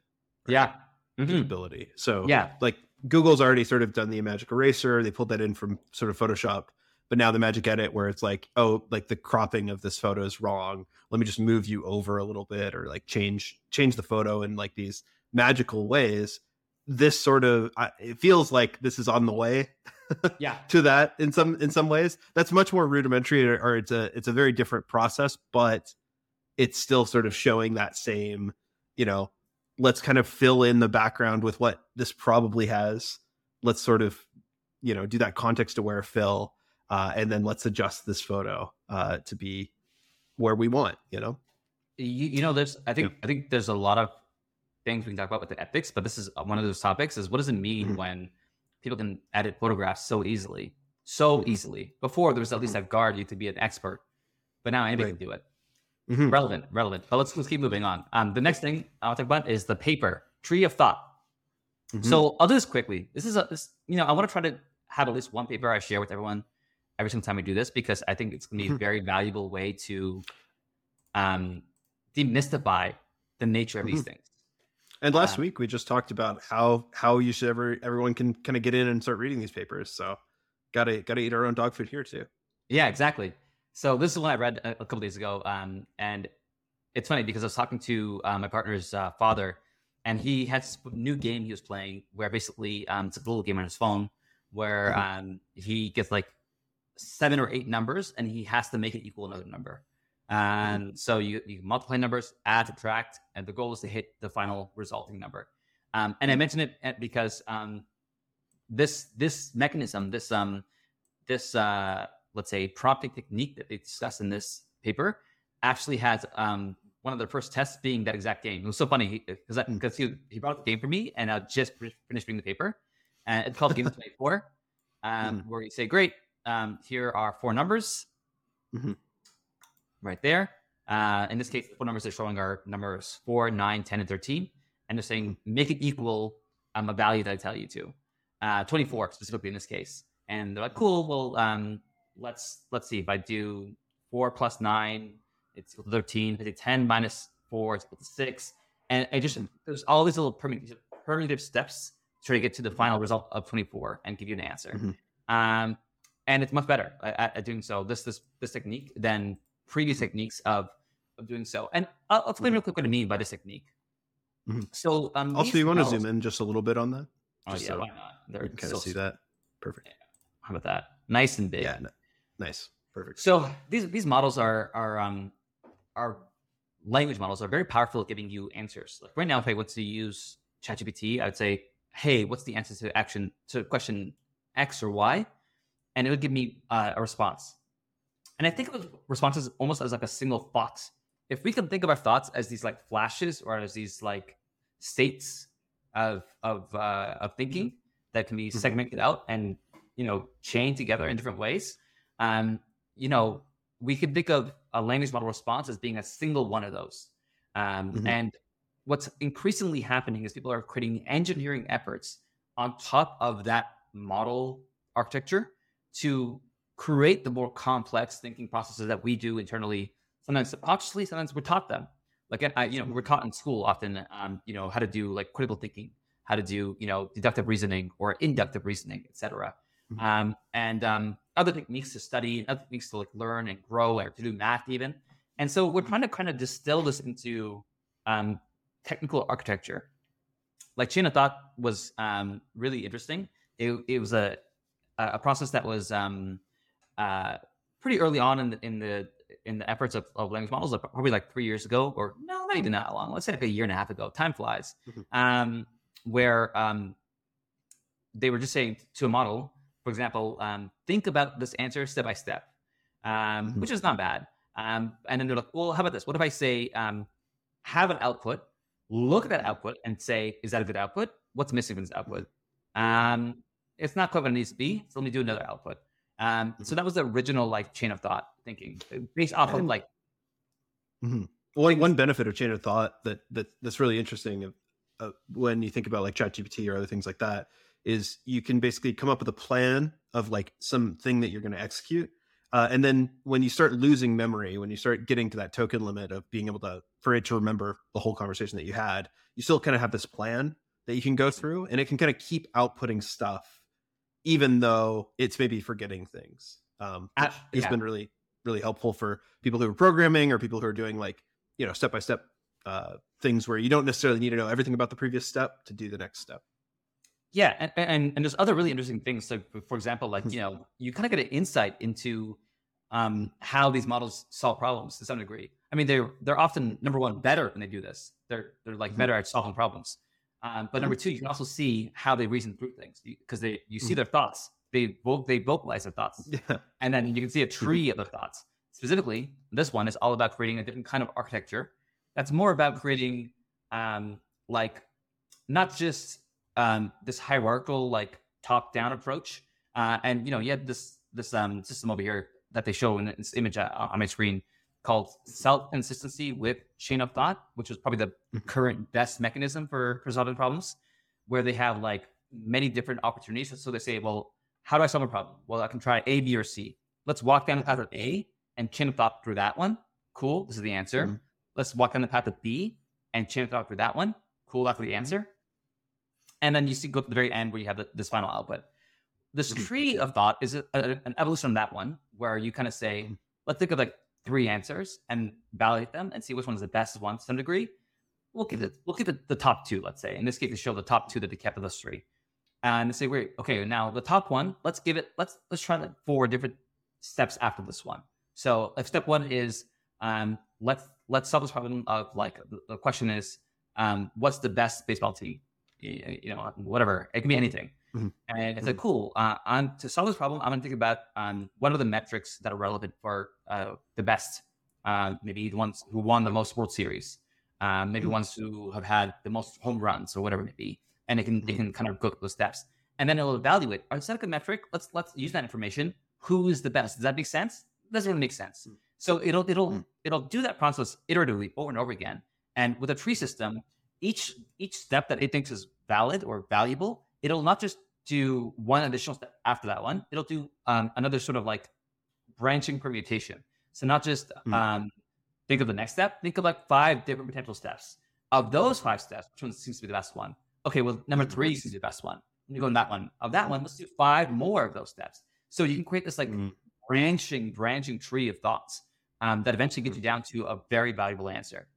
Yeah. Mhm. capability. So Yeah. like Google's already sort of done the magic eraser. They pulled that in from sort of Photoshop, but now the magic edit where it's like, oh, like the cropping of this photo is wrong. Let me just move you over a little bit or like change change the photo in like these magical ways. This sort of I- it feels like this is on the way Yeah. to that in some in some ways. That's much more rudimentary or, or it's a it's a very different process, but it's still sort of showing that same, you know, let's kind of fill in the background with what this probably has. Let's sort of, you know, do that context aware fill, uh, and then let's adjust this photo uh, to be where we want. You know, you, you know there's i think i think there's a lot of things we can talk about with the ethics but this is one of those topics is what does it mean Mhm. when people can edit photographs so easily so easily before there was at least that guard you to be an expert but now anybody Right. can do it Mhm. relevant relevant but let's let's keep moving on um the next thing i'll talk about is the paper tree of thought Mhm. so i'll do this quickly this is a this you know i want to try to have at least one paper i share with everyone every single time we do this because i think it's going to be a Mhm. very valuable way to um demystify the nature of these Mhm. things and last uh, week we just talked about how how you should ever everyone can kind of get in and start reading these papers. So, gotta gotta eat our own dog food here too. Yeah, exactly. So this is one I read a, couple days ago, um, and it's funny because I was talking to uh, my partner's uh, father, and he had this new game he was playing where basically um, it's a little game on his phone where Mhm. um, he gets like seven or eight numbers and he has to make it equal another number. And so you you multiply numbers, add, subtract, and the goal is to hit the final resulting number. Um, and I mention it uh, because um, this this mechanism, this um, this uh, let's say prompting technique that they discuss in this paper, actually has um, one of their first tests being that exact game. It was so funny because because he, he brought up the game for me, and I just finished reading the paper, and it's called Game Twenty Four, um, mm-hmm. where you say, "Great, um, here are four numbers, mm-hmm. right there." Uh, in this case, the four numbers they're showing are numbers 4, 9, 10, and 13. And they're saying make it equal um, a value that I tell you to. Uh, 24 specifically in this case. And they're like, cool, well, um, let's let's see. If I do 4 plus 9, it's equal to 13. If I do 10 minus 4, it's equal to 6. And I just, there's all these little permutative, permutative steps to try to get to the final result of 24 and give you an answer. Mm-hmm. Um, and it's much better at, at, doing so, this, this, this technique, than previous techniques of of doing so. And I'll, I'll explain mm-hmm. real quick what I mean by this technique. Mm-hmm. So, um, also, you want to zoom in just a little bit on that? Oh yeah, so why not? They're kind of see that. Perfect. Yeah. How about that? Nice and big. Yeah, nice. Perfect. So these these models are are um are language models are very powerful at giving you answers. Like right now, if I were to use ChatGPT, I would say, "Hey, what's the answer to action to question X or Y?" and it would give me uh, a response. And I think of responses almost as like a single thought if we can think of our thoughts as these like flashes or as these like states of of uh, of thinking mm-hmm. that can be mm-hmm. segmented out and you know chained together in different ways, um, you know, we could think of a language model response as being a single one of those. Um, mm-hmm. And what's increasingly happening is people are creating engineering efforts on top of that model architecture to create the more complex thinking processes that we do internally sometimes subconsciously, sometimes we're taught them. Like I, you know, we're taught in school often, um, you know, how to do like critical thinking, how to do, you know, deductive reasoning or inductive reasoning, etc. Mm-hmm. Um, and um, other techniques to study, other techniques to like learn and grow, or to do math even. And so we're trying to kind of distill this into um, technical architecture. Like chain of thought was um, really interesting. It, it was a a process that was um, uh, pretty early on in the, in the in the efforts of, of language models, like probably like three years ago, or no, not even that long. Let's say like a year and a half ago. Time flies. Mm-hmm. Um, where um, they were just saying to a model, for example, um, think about this answer step by step, um, mm-hmm. which is not bad. Um, and then they're like, well, how about this? What if I say, um, have an output, look at that output, and say, is that a good output? What's missing from this output? Um, it's not quite what it needs to be. So let me do another output. Um, so mm-hmm. that was the original like chain of thought thinking uh, based off of like. Mm-hmm. Well, one benefit of chain of thought that that that's really interesting uh, when you think about like ChatGPT or other things like that is you can basically come up with a plan of like something that you're going to execute. Uh, and then when you start losing memory, when you start getting to that token limit of being able to for it to remember the whole conversation that you had, you still kind of have this plan that you can go through, and it can kind of keep outputting stuff even though it's maybe forgetting things. Um, At, it's yeah. been really, really helpful for people who are programming or people who are doing like, you know, step by step things where you don't necessarily need to know everything about the previous step to do the next step. Yeah, and and, and there's other really interesting things. So, for example, like you know, you kind of get an insight into um, how these models solve problems to some degree. I mean, they're they're often number one better when they do this. They're they're like mm-hmm. better at solving problems. Um, but number two, you can also see how they reason through things because they you see mm. their thoughts. They they vocalize their thoughts, yeah. and then you can see a mm-hmm. tree of their thoughts. Specifically, this one is all about creating a different kind of architecture. That's more about creating um, like not just um, this hierarchical like top down approach. Uh, and you know, you have this this um, system over here that they show in this image uh, on my screen called self consistency with chain of thought, which is probably the mm-hmm. current best mechanism for, for solving problems, where they have like many different opportunities. So they say, well, how do I solve a problem? Well, I can try A, B, or C. Let's walk down the path of A and chain of thought through that one. Cool. This is the answer. Mm-hmm. Let's walk down the path of B and chain of thought through that one. Cool. That's the mm-hmm. answer. And then you see go to the very end where you have the, this final output. This tree of thought is a, a, an evolution of that one, where you kind of say, mm-hmm. let's think of like three answers and validate them and see which one is the best one to some degree. We'll give it we'll give it the top two, let's say. In this case, they show the top two that they kept of those three. And say, wait, okay, now the top one, let's give it, let's let's try like four different steps after this one. So if step one is um let's let's solve this problem of like the question is um what's the best baseball team you know, whatever. It can be anything. Mhm. And it's like, cool. Uh, on to solve this problem, I'm going to think about um, what are the metrics that are relevant for uh, the best, uh, maybe the ones who won the most World Series, um, maybe Mhm. ones who have had the most home runs or whatever it may be. And it can it Mhm. can kind of go through those steps, and then it'll evaluate. That a good metric? Let's let's use that information. Who is the best? Does that make sense? Doesn't really make sense. Mm. So it'll it'll Mm. it'll do that process iteratively over and over again. And with a tree system, each each step that it thinks is valid or valuable, it'll not just do one additional step after that one. It'll do um, another sort of like branching permutation. So not just Mm. um, think of the next step. Think of like five different potential steps. Of those five steps, which one seems to be the best one? Okay, well number three seems to be the best one. Let me go on that one. Of that one, let's do five more of those steps. So you can create this like Mm. branching, branching tree of thoughts um, that eventually gets you down to a very valuable answer,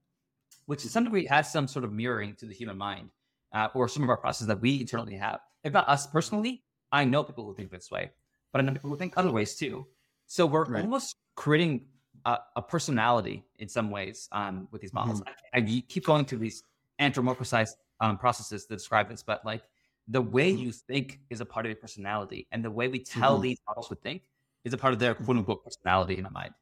which to some degree has some sort of mirroring to the human mind uh, or some of our processes that we internally have. If not us personally, I know people who think this way, but I know people who think other ways too. So we're Right. almost creating a, a personality in some ways um, with these models. Mm-hmm. I, I keep going to these anthropomorphized um, processes to describe this, but like the way Mhm. you think is a part of your personality, and the way we tell Mhm. these models would think is a part of their quote unquote personality in my mind.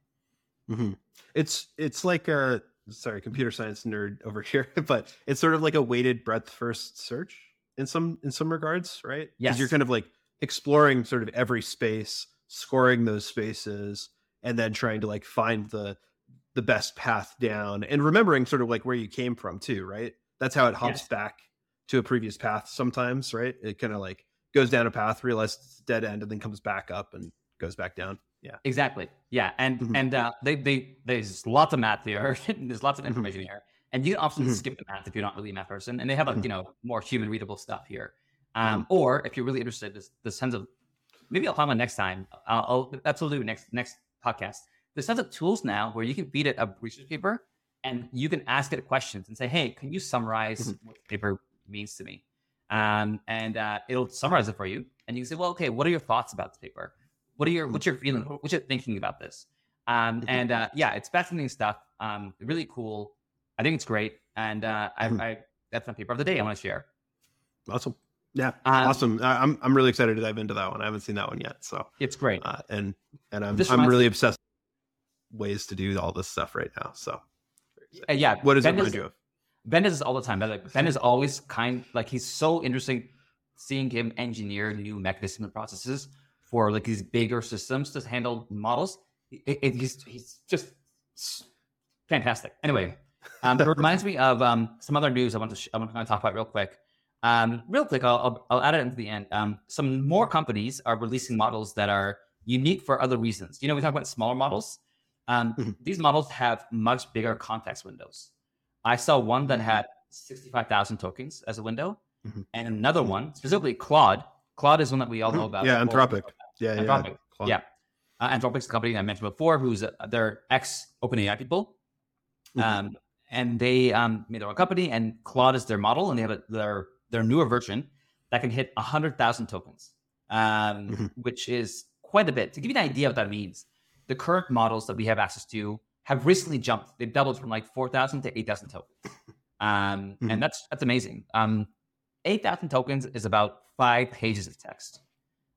hmm It's it's like a sorry computer science nerd over here, but it's sort of like a weighted breadth first search in some in some regards, right? 'Cause you're kind of like exploring sort of every space, scoring those spaces, and then trying to like find the the best path down, and remembering sort of like where you came from too, right? That's how it hops Yes. back to a previous path sometimes, right? It kind of like goes down a path, realizes it's a dead end, and then comes back up and goes back down. Yeah. Exactly. Yeah, and Mhm. and uh, they they there's lots of math here. there's lots of information here, and you can often Mhm. skip the math if you're not really a math person. And they have like Mhm. you know more human readable stuff here. Um, or if you're really interested, this the sense of maybe I'll find one next time. I'll, I'll absolutely next next podcast. There's tons of tools now where you can feed it a research paper and you can ask it questions and say, "Hey, can you summarize what the paper means to me?" Um, and uh, it'll summarize it for you, and you can say, "Well, okay, what are your thoughts about the paper? What are your what's your feeling? What's your thinking about this?" Um, Mhm. and uh, yeah, it's fascinating stuff. Um, really cool. I think it's great, and uh, I, Mhm. I that's my paper of the day I want to share. Awesome. Yeah. Um, awesome. I'm I'm really excited to dive into that one. I haven't seen that one yet. So It's great. uh, and and I'm I'm really obsessed with ways to do all this stuff right now. So Uh, yeah. what does it Ben remind does- you of? Ben does this all the time. Ben, like, ben is always kind, like he's so interesting seeing him engineer new mechanisms and processes for like these bigger systems to handle models. It, it- he's he's just fantastic. Anyway, um, it reminds me of um, some other news I want to sh- I want to talk about real quick. Um, real quick, I'll, I'll I'll add it into the end. Um, some more companies are releasing models that are unique for other reasons. You know, we talk about smaller models. Um, Mhm. These models have much bigger context windows. I saw one that had 65,000 tokens as a window, Mhm. and another one, specifically Claude. Claude is one that we all know Mhm. about. Yeah, Anthropic. Yeah, yeah. Anthropic. Claude. Yeah. Uh, Anthropic's the company I mentioned before, who's uh, their ex OpenAI people. Mhm. Um, and they um, made their own company, and Claude is their model, and they have a, their their newer version that can hit 100,000 tokens, um, Mhm. which is quite a bit. To give you an idea of what that means, the current models that we have access to have recently jumped. They've doubled from like 4,000 to 8,000 tokens. Um, Mhm. And that's that's amazing. Um, 8,000 tokens is about five pages of text.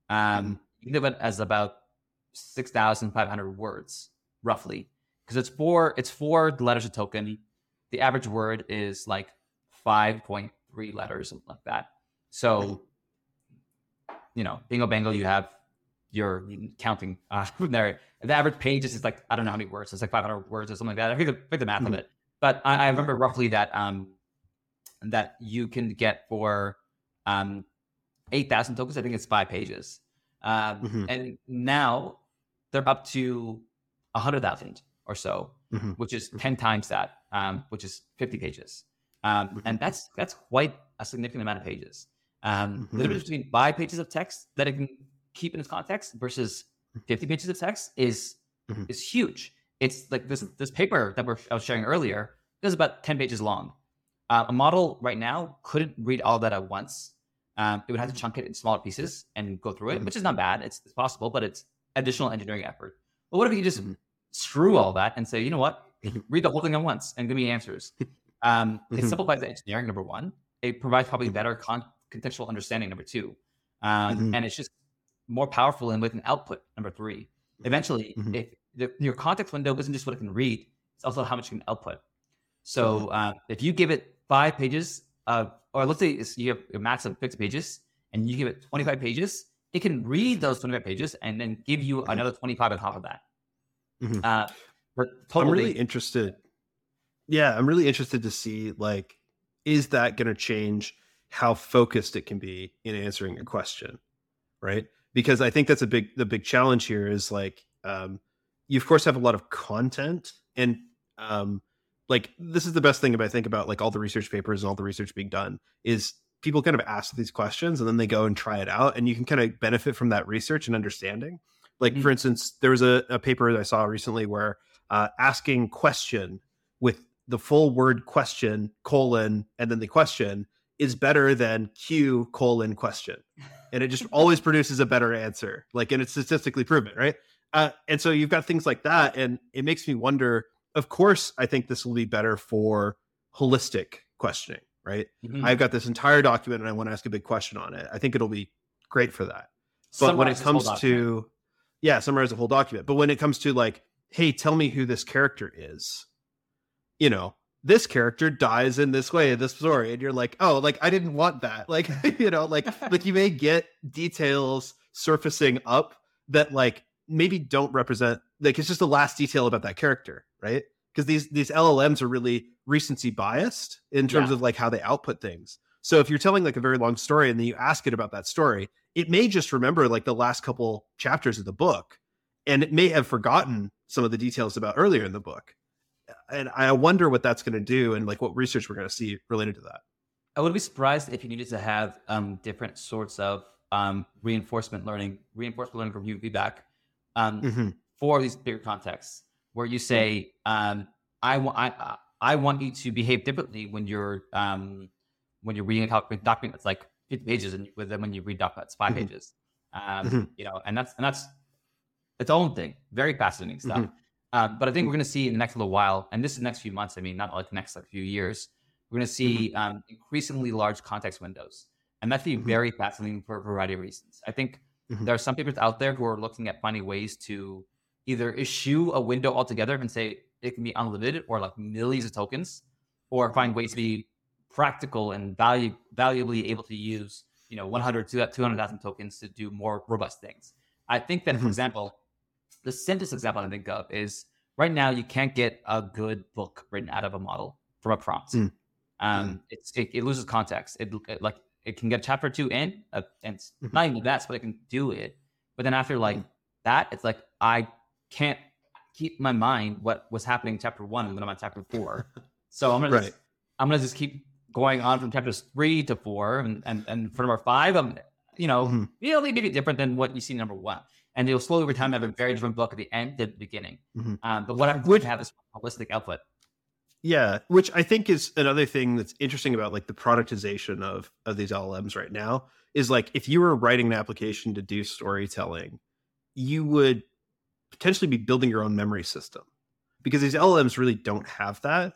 Um, can think of it as about 6,500 words, roughly, because it's four it's four letters a token. The average word is like 5.3 letters, something like that. So, you know, bingo bango, you have your counting uh, from there. The average page is just like I don't know how many words. It's like 500 words or something like that. I forget the, the math of Mhm. it, but I, I remember roughly that um that you can get for um 8,000 tokens. I think it's five pages. Um, Mhm. And now they're up to 100,000 or so, Mhm. which is 10 times that, um, which is 50 pages. Um, And that's that's quite a significant amount of pages. Um, The Mhm. difference between five pages of text that it can keep in its context versus 50 pages of text is is huge. It's like this this paper that we're, I was sharing earlier is about 10 pages long. Uh, a model right now couldn't read all that at once. Um, it would have to chunk it in smaller pieces and go through it, Mhm. which is not bad. It's, it's possible, but it's additional engineering effort. But what if you just Mhm. screw all that and say, you know what, read the whole thing at once and give me answers? Um, It Mhm. simplifies the engineering, number one. it provides probably better con- contextual understanding. Number two, um, Mhm. and it's just more powerful and with an output. Number three, eventually, if the, your context window isn't just what it can read, it's also how much you can output. So um, if you give it five pages of, or let's say it's, you have a max of 50 pages, and you give it 25 pages, it can read those 25 pages and then give you another 25 on top of that. Mhm. Uh, we're I'm really interested. Yeah, I'm really interested to see like, is that going to change how focused it can be in answering a question, right? Because I think that's a big the big challenge here is like, um, you of course have a lot of content, and um, like this is the best thing about I think about like all the research papers and all the research being done is people kind of ask these questions and then they go and try it out, and you can kind of benefit from that research and understanding. Like Mhm. for instance, there was a, a paper that I saw recently where uh, asking question with the full word question colon and then the question is better than q colon question and it just always produces a better answer like and it's statistically proven right uh, and so you've got things like that and it makes me wonder of course i think this will be better for holistic questioning right? Mhm. i've got this entire document and i want to ask a big question on it. I think it'll be great for that. But when it Summarize this whole comes to yeah summarize the whole document. But when it comes to like hey tell me who this character is you know this character dies in this way in this story and you're like oh like i didn't want that. Like you know like like you may get details surfacing up that like maybe don't represent like it's just the last detail about that character right? Because these these llms are really recency biased in terms Yeah. of like how they output things. So if you're telling like a very long story and then you ask it about that story it may just remember like the last couple chapters of the book and it may have forgotten some of the details about earlier in the book. And i wonder what that's going to do and like what research we're going to see related to that. I would be surprised if you needed to have um, different sorts of um, reinforcement learning, reinforcement learning from feedback um, Mm-hmm. for these bigger contexts, where you say, um, "I want, I, I want you to behave differently when you're um, when you're reading a document, that's like 50 pages, and with when you read document that's 5 Mhm. pages, um, Mhm. you know, and that's and that's its own thing, very fascinating stuff. Um, but I think we're going to see in the next little while, and this is the next few months. I mean, not like the next like few years. We're going to see um, increasingly large context windows, and that's be Mhm. very fascinating for a variety of reasons. I think Mhm. there are some papers out there who are looking at finding ways to either issue a window altogether and say it can be unlimited or like millions of tokens, or find ways to be practical and value valuably able to use you know 100 to 200,000 tokens to do more robust things. I think that, for Mhm. example, the simplest example I think of is right now you can't get a good book written out of a model from a prompt. Mm. Um, it's it, it loses context. It, it like it can get a chapter two in, uh, and it's Mhm. not even that, but it can do it. But then after like Mhm. that, it's like I can't keep my mind what was happening in chapter one when I'm on chapter four. So I'm gonna Right. just, I'm gonna just keep going on from chapters three to four, and and, and for number five, I'm you know Mhm. really maybe different than what you see in number one, and you'll slowly over time have a very different book at the end than the beginning. Mhm. Um, but what I would have is holistic output. Yeah, which I think is another thing that's interesting about like the productization of of these LLMs right now is like if you were writing an application to do storytelling, you would potentially be building your own memory system because these LLMs really don't have that.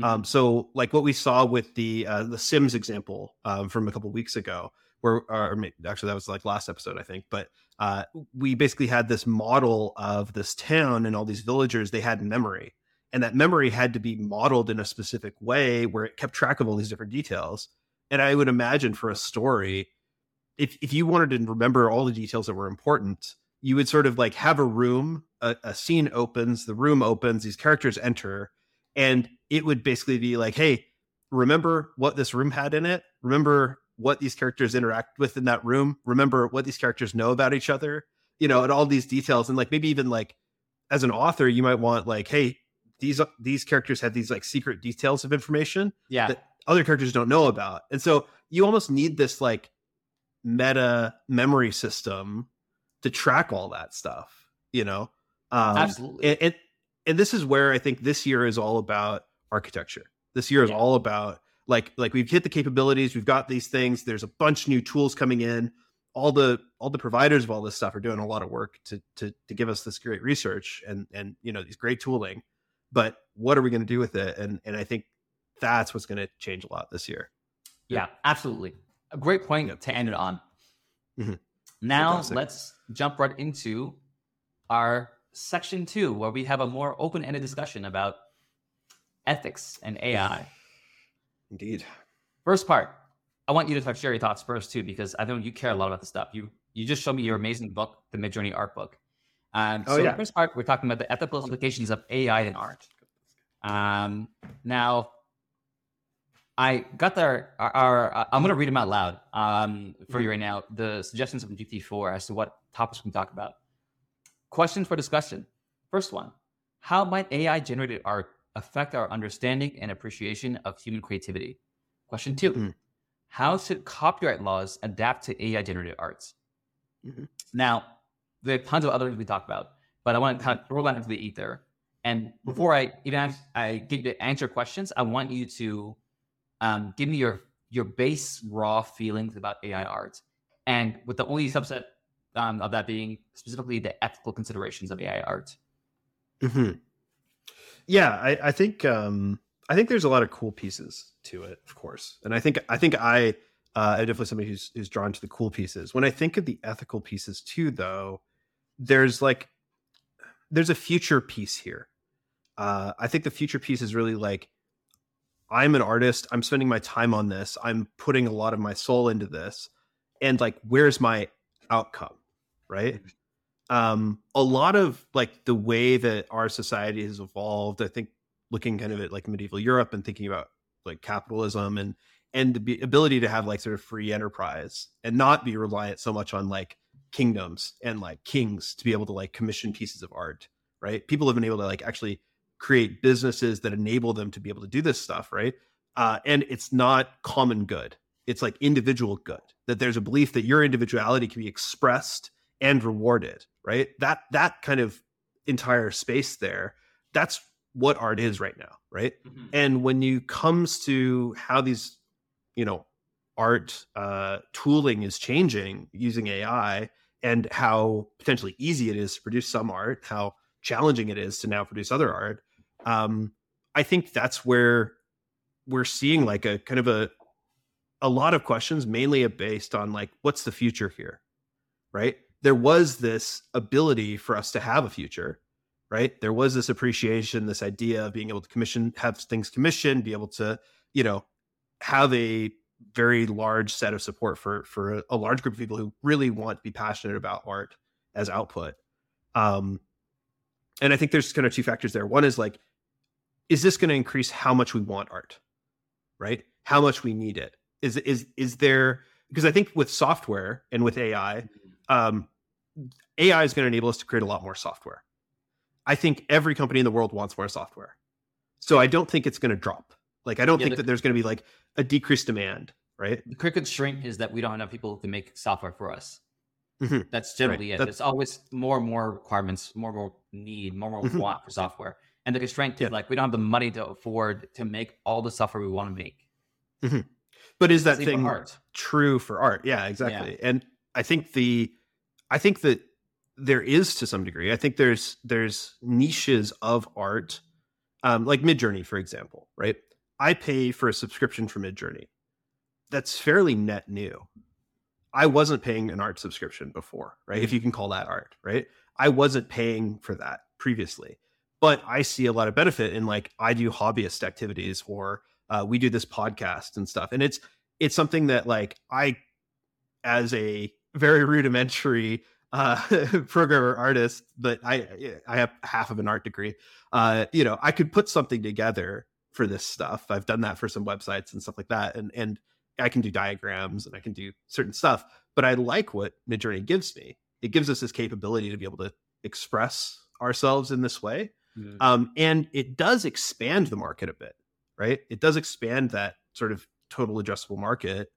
Mhm. Um, so like what we saw with the uh, the Sims example um, from a couple weeks ago, where or may- actually that was like last episode I think, but uh, we basically had this model of this town and all these villagers they had in memory, and that memory had to be modeled in a specific way where it kept track of all these different details. And I would imagine for a story, if if you wanted to remember all the details that were important, you would sort of like have a room, a, a scene opens, the room opens, these characters enter, and it would basically be like, hey, remember what this room had in it? Remember what these characters interact with in that room? Remember what these characters know about each other? You know, and all these details, and like maybe even like as an author, you might want like, hey, these these characters have these like secret details of information Yeah, that other characters don't know about. And so you almost need this like meta memory system to track all that stuff, you know? Um, absolutely. and, and and this is where I think this year is all about architecture. This year is Yeah. all about like like we've hit the capabilities, we've got these things, there's a bunch of new tools coming in. All the all the providers of all this stuff are doing a lot of work to to to give us this great research and and you know these great tooling. But what are we going to do with it? And and I think that's what's going to change a lot this year. Yeah, absolutely. A great point to end it on. Mhm. Now Fantastic. let's jump right into our section two, where we have a more open-ended discussion about ethics and AI. Indeed. First part, I want you to share your thoughts first too, because I know you care a lot about this stuff. You you just showed me your amazing book, the Midjourney art book. Um, Oh, so yeah. the first part, we're talking about the ethical implications of AI in art. Um, now, I got there. Our, our uh, I'm going to read them out loud um, for you right now. The suggestions from GPT-4 as to what topics we can talk about. Questions for discussion. First one: How might AI-generated art affect our understanding and appreciation of human creativity? Question 2 Mm. How should copyright laws adapt to AI-generated arts? Mhm. Now, there are tons of other things we talk about, but I want to kind of throw that into the ether. And before I even ask, I get you to answer questions, I want you to um, give me your your base raw feelings about AI art, and with the only subset um, of that being specifically the ethical considerations of AI art. hmm Yeah, I, I think um, I think there's a lot of cool pieces to it, of course, and I think I think I uh, am definitely somebody who's who's drawn to the cool pieces. When I think of the ethical pieces too, though, there's like there's a future piece here. Uh, I think the future piece is really like I'm an artist. I'm spending my time on this. I'm putting a lot of my soul into this, and like, where's my outcome, right? um a lot of like the way that our society has evolved i think looking kind of at like medieval europe and thinking about like capitalism and and the ability to have like sort of free enterprise and not be reliant so much on like kingdoms and like kings to be able to like commission pieces of art right people have been able to like actually create businesses that enable them to be able to do this stuff right? Uh and it's not common good. It's like individual good that there's a belief that your individuality can be expressed and rewarded right? That that kind of entire space there that's what art is right now right? And when you comes to how these you know art uh tooling is changing using ai and how potentially easy it is to produce some art how challenging it is to now produce other art um i think that's where we're seeing like a kind of a a lot of questions mainly based on like what's the future here right? There was this ability for us to have a future right? There was this appreciation this idea of being able to commission have things commissioned be able to you know have a very large set of support for for a, a large group of people who really want to be passionate about art as output. Um and i think there's kind of two factors there. One is like is this going to increase how much we want art right how much we need it is is is there because i think with software and with ai um ai is going to enable us to create a lot more software i think every company in the world wants more software so i don't think it's going to drop like i don't Yeah, think the- that there's going to be like a decreased demand right The quick constraint is that we don't have enough people to make software for us. Mhm. That's generally Right. it. That's- There's always more and more requirements, more and more need, more and more Mhm. want for software. And the constraint Yeah. is like we don't have the money to afford to make all the software we want to make. but is that Same thing true for art? Yeah exactly. And i think the i think that there is to some degree. I think there's there's niches of art um like midjourney for example right? I pay for a subscription for midjourney. That's fairly net new. I wasn't paying an art subscription before right? If you can call that art right? I wasn't paying for that previously but i see a lot of benefit in like i do hobbyist activities or uh, we do this podcast and stuff and it's it's something that like i as a very rudimentary uh programmer artist but i i have half of an art degree uh you know i could put something together for this stuff. I've done that for some websites and stuff like that and and i can do diagrams and i can do certain stuff but i like what midjourney gives me. It gives us this capability to be able to express ourselves in this way um, and it does expand the market a bit right it does expand that sort of total addressable market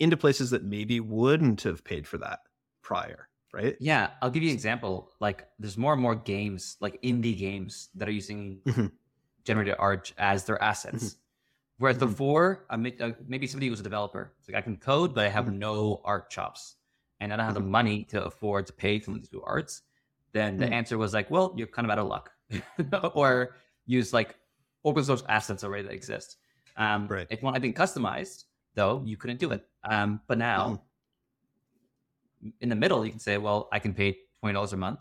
into places that maybe wouldn't have paid for that prior right Yeah, I'll give you an example. Like, there's more and more games, like indie games, that are using Mhm. generated art as their assets. Whereas Mhm. before, I may, uh, maybe somebody was a developer. It's like I can code, but I have Mhm. no art chops, and I don't have the Mhm. money to afford to pay someone to do arts. Then the Mhm. answer was like, well, you're kind of out of luck, or use like open source assets already that exist. Um, Right. If you want anything customized, though, you couldn't do it. Um, but now, in the middle, you can say, well, I can pay twenty dollars a month,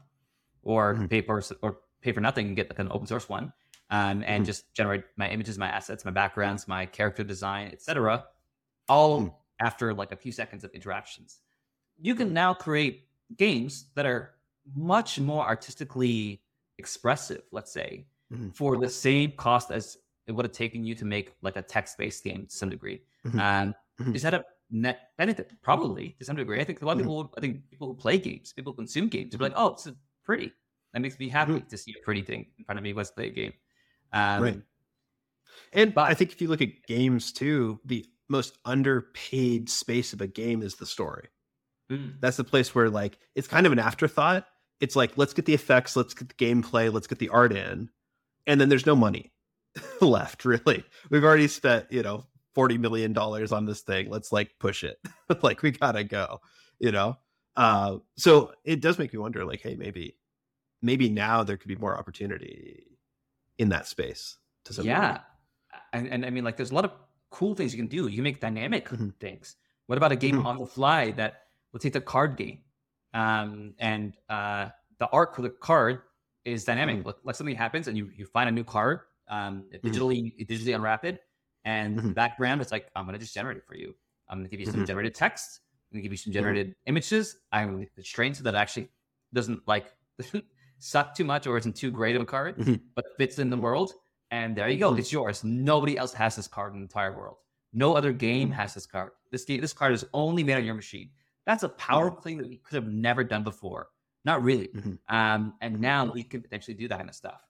or Mhm. pay for or pay for nothing and get like an open source one, um, and Mhm. just generate my images, my assets, my backgrounds, my character design, etc. All Mm. after like a few seconds of interactions. You can now create games that are much more artistically expressive, let's say, Mhm. for the same cost as it would have taken you to make like a text-based game to some degree. Mhm. Um, Mhm. Is that a net benefit? Probably to some degree. I think a lot of Mhm. people, I think people who play games, people who consume games, they're like, oh, it's pretty. That makes me happy to see a pretty thing in front of me. Let's play a game. Um, Right. And But- I think if you look at games too, the most underpaid space of a game is the story. mm, That's the place where like it's kind of an afterthought. It's like let's get the effects, let's get the gameplay, let's get the art in, and then there's no money left. Really, we've already spent you know forty million dollars on this thing. Let's like push it. like we gotta go. You know. Uh, so it does make me wonder. Like, hey, maybe, maybe now there could be more opportunity in that space. To some yeah. And, and I mean, like, there's a lot of cool things you can do. You can make dynamic Mhm. things. What about a game Mhm. on the fly that we'll take the card game, um, and uh, the art for the card is dynamic. Mhm. Like, like something happens and you you find a new card, um, Mm-hmm. digitally you digitally unwrap it, and the Mhm. background it's like I'm gonna just generate it for you. I'm gonna give you some Mhm. generated text. I'm gonna give you some Mhm. generated images. I'm gonna make the train so that actually doesn't like suck too much or isn't too great of a card, but fits in the world. And there you go. It's yours. Nobody else has this card in the entire world. No other game has this card. This game, this card is only made on your machine. That's a powerful thing that we could have never done before. Not really. Mhm. Um, and now we can potentially do that kind of stuff.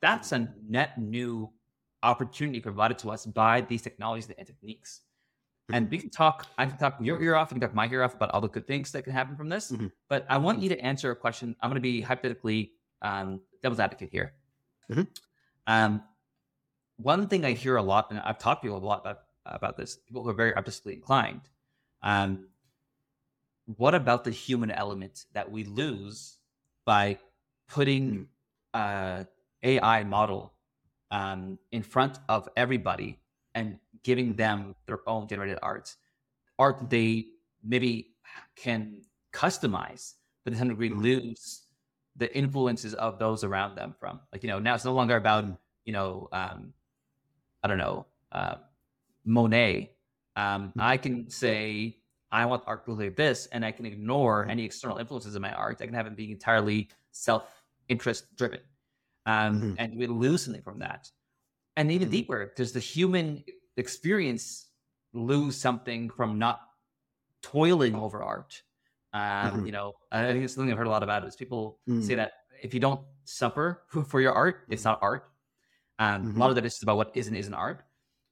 That's a net new opportunity provided to us by these technologies and techniques. And we can talk, I can talk your ear off, you can talk my ear off about all the good things that can happen from this. Mhm. But I want you to answer a question. I'm going to be hypothetically um, devil's advocate here. Um, one thing I hear a lot, and I've talked to people a lot about, about this, people who are very artistically inclined. Um, what about the human element that we lose by putting uh, AI model um, in front of everybody and giving them their own generated art, art that they maybe can customize, but to some degree lose the influences of those around them from. Like you know, now it's no longer about you know, um, I don't know, uh, Monet. Um, I can say I want art to look like this, and I can ignore any external influences in my art. I can have it being entirely self-interest driven, um, Mhm. and we lose something from that. And even Mhm. deeper, does the human experience lose something from not toiling over art? Um, Mhm. You know, I think it's something I've heard a lot about. Is people say that if you don't suffer for your art, it's not art. Um, A lot of that is about what is and isn't art.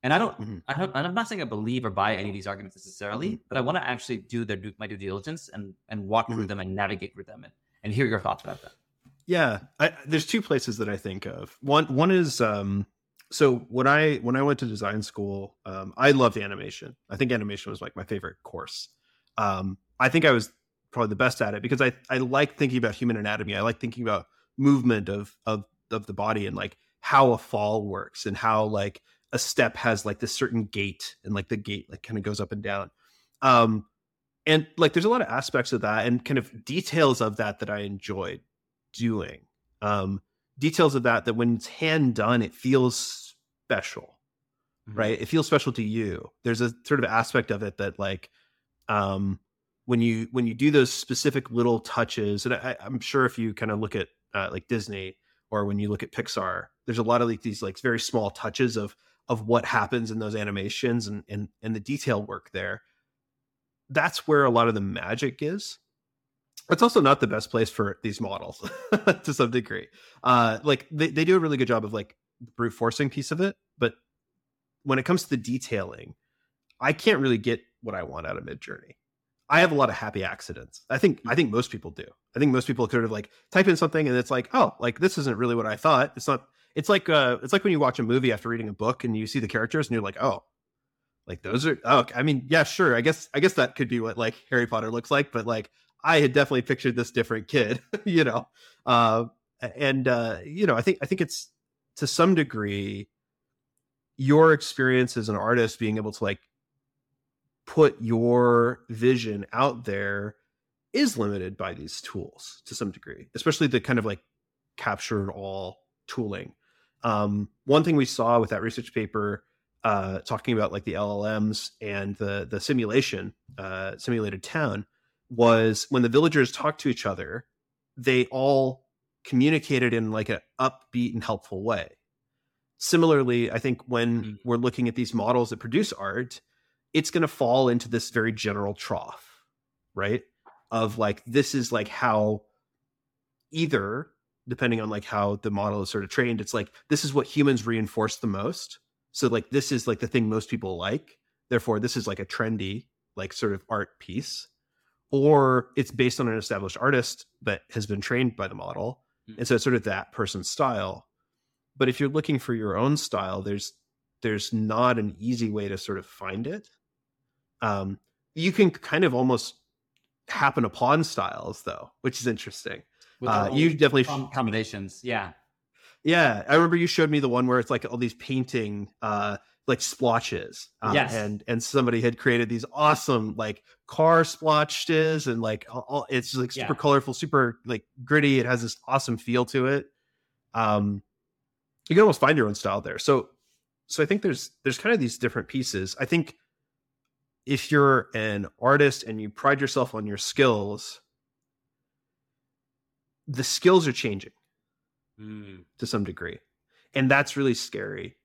And I don't, Mhm. I don't, and I'm not saying I believe or buy any of these arguments necessarily, Mm-hmm. but I want to actually do their do my due diligence and and walk through Mhm. them and navigate through them and, and hear your thoughts about that. Yeah, I, there's two places that I think of. One one is um, so when I when I went to design school, um, I loved animation. I think animation was like my favorite course. Um, I think I was probably the best at it because I I like thinking about human anatomy. I like thinking about movement of of of the body and like how a fall works and how like a step has like this certain gait and like the gait like kind of goes up and down. Um, and like there's a lot of aspects of that and kind of details of that that I enjoyed doing. Um, details of that that when it's hand done, it feels special, Mhm. right? It feels special to you. There's a sort of aspect of it that like um when you when you do those specific little touches, and I, I'm sure if you kind of look at uh, like Disney or when you look at Pixar, there's a lot of like these like very small touches of of what happens in those animations and and and the detail work there. That's where a lot of the magic is. It's also not the best place for these models to some degree. Uh, like they, they do a really good job of like brute forcing piece of it, but when it comes to the detailing, I can't really get what I want out of midjourney I have a lot of happy accidents. I think I think most people do. I think most people sort of like type in something and it's like, oh, like this isn't really what I thought. It's not. It's like uh, it's like when you watch a movie after reading a book and you see the characters and you're like, oh, like those are. Oh, I mean, yeah, sure. I guess I guess that could be what like Harry Potter looks like, but like I had definitely pictured this different kid, you know. Uh, and uh, you know, I think I think it's to some degree your experience as an artist being able to like put your vision out there is limited by these tools to some degree, especially the kind of like capture all tooling. Um, one thing we saw with that research paper uh, talking about like the LLMs and the the simulation uh, simulated town was when the villagers talked to each other, they all communicated in like an upbeat and helpful way. Similarly, I think when mm-hmm. we're looking at these models that produce art, it's going to fall into this very general trough, right? Of like this is like how either depending on like how the model is sort of trained, it's like this is what humans reinforce the most so like this is like the thing most people like. Therefore, this is like a trendy like sort of art piece. Or it's based on an established artist that has been trained by the model. Mm-hmm. And so it's sort of that person's style. But if you're looking for your own style, there's there's not an easy way to sort of find it. Um, you can kind of almost happen upon styles though, which is interesting. Uh, you definitely combinations, yeah. Yeah, I remember you showed me the one where it's like all these painting uh like splotches. Uh, yes. and and somebody had created these awesome like car splotches and like all, it's like super yeah. colorful, super like gritty. It has this awesome feel to it. Um you can almost find your own style there. So so I think there's there's kind of these different pieces. I think if you're an artist and you pride yourself on your skills, the skills are changing mm. to some degree. And that's really scary.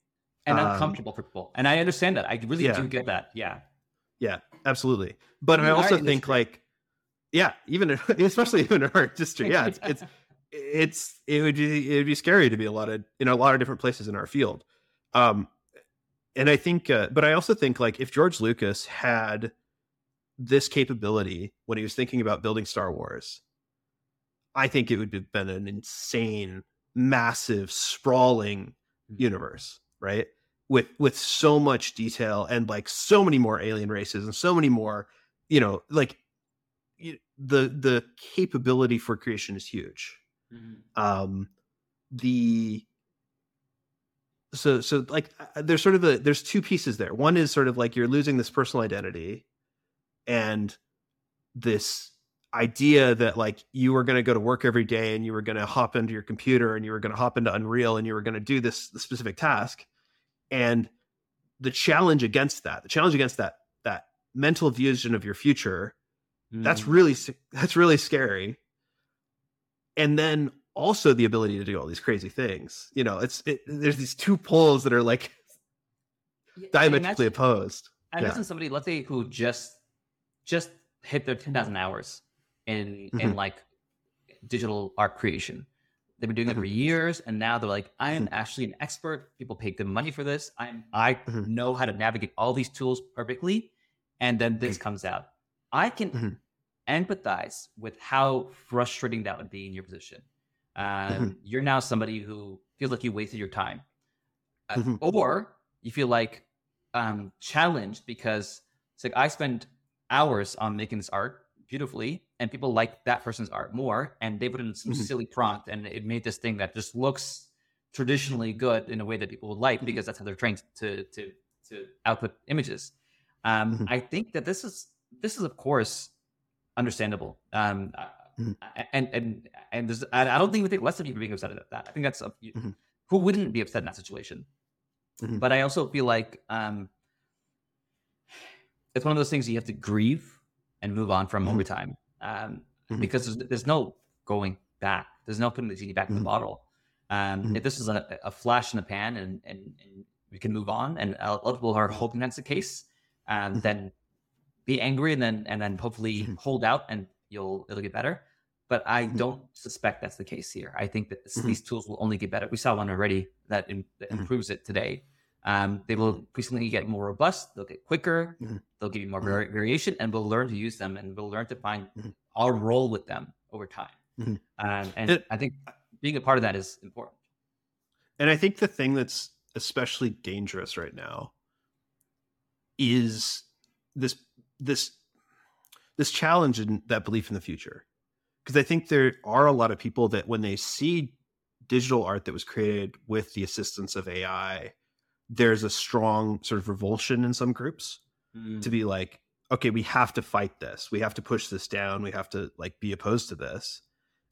And um, uncomfortable for people. And I understand that. I really yeah. do get that. Yeah. Yeah, absolutely. But I also think like, yeah, even especially even in our industry, yeah, it's it's it's it would be it would be scary to be a lot of in a lot of different places in our field. Um, and I think, uh, but I also think like if George Lucas had this capability when he was thinking about building Star Wars, I think it would have been an insane massive sprawling mm-hmm. universe right with with so much detail and like so many more alien races and so many more you know like the the capability for creation is huge mm-hmm. um the so so like uh, there's sort of the there's two pieces there one is sort of like you're losing this personal identity and this idea that like you were going to go to work every day and you were going to hop into your computer and you were going to hop into Unreal and you were going to do this, this specific task and the challenge against that the challenge against that that mental vision of your future mm. that's really that's really scary and then also the ability to do all these crazy things you know it's it, there's these two poles that are like diametrically opposed I imagine yeah. somebody let's say who just just hit their 10,000 hours in mm-hmm. in like digital art creation. They've been doing it for mm-hmm. years, and now they're like, I am mm-hmm. actually an expert. People pay good money for this. I'm I mm-hmm. know how to navigate all these tools perfectly, and then this comes out. I can empathize with how frustrating that would be in your position. Um, you're now somebody who feels like you wasted your time, uh, or you feel like um, challenged because it's like I spent hours on making this art beautifully and people like that person's art more and they put in some mm-hmm. silly prompt and it made this thing that just looks traditionally good in a way that people would like because that's how they're trained to to to output images um, mm-hmm. i think that this is this is of course understandable um, mm-hmm. and and and there's i don't think we think less of people being upset at that i think that's mm-hmm. who wouldn't be upset in that situation mm-hmm. but i also feel like um, it's one of those things you have to grieve and move on from mm-hmm. over time um, mm-hmm. because there's, there's, no going back. There's no putting the genie back mm-hmm. in the mm-hmm. bottle. Um, mm-hmm. if this is a, a, flash in the pan and, and, and, we can move on, and a lot of people are hoping that's the case, um, mm-hmm. then be angry and then and then hopefully hold out and you'll it'll get better. But I don't suspect that's the case here. I think that this, these tools will only get better. We saw one already that, in, that improves it today. Um, they will increasingly get more robust. They'll get quicker. Mm-hmm. They'll give you more mm-hmm. variation, and we'll learn to use them, and we'll learn to find mm-hmm. our role with them over time. Mm-hmm. Um, and it, I think being a part of that is important. And I think the thing that's especially dangerous right now is this this this challenge and that belief in the future. Because I think there are a lot of people that when they see digital art that was created with the assistance of AI there's a strong sort of revulsion in some groups mm. to be like okay, we have to fight this. We have to push this down. We have to like be opposed to this.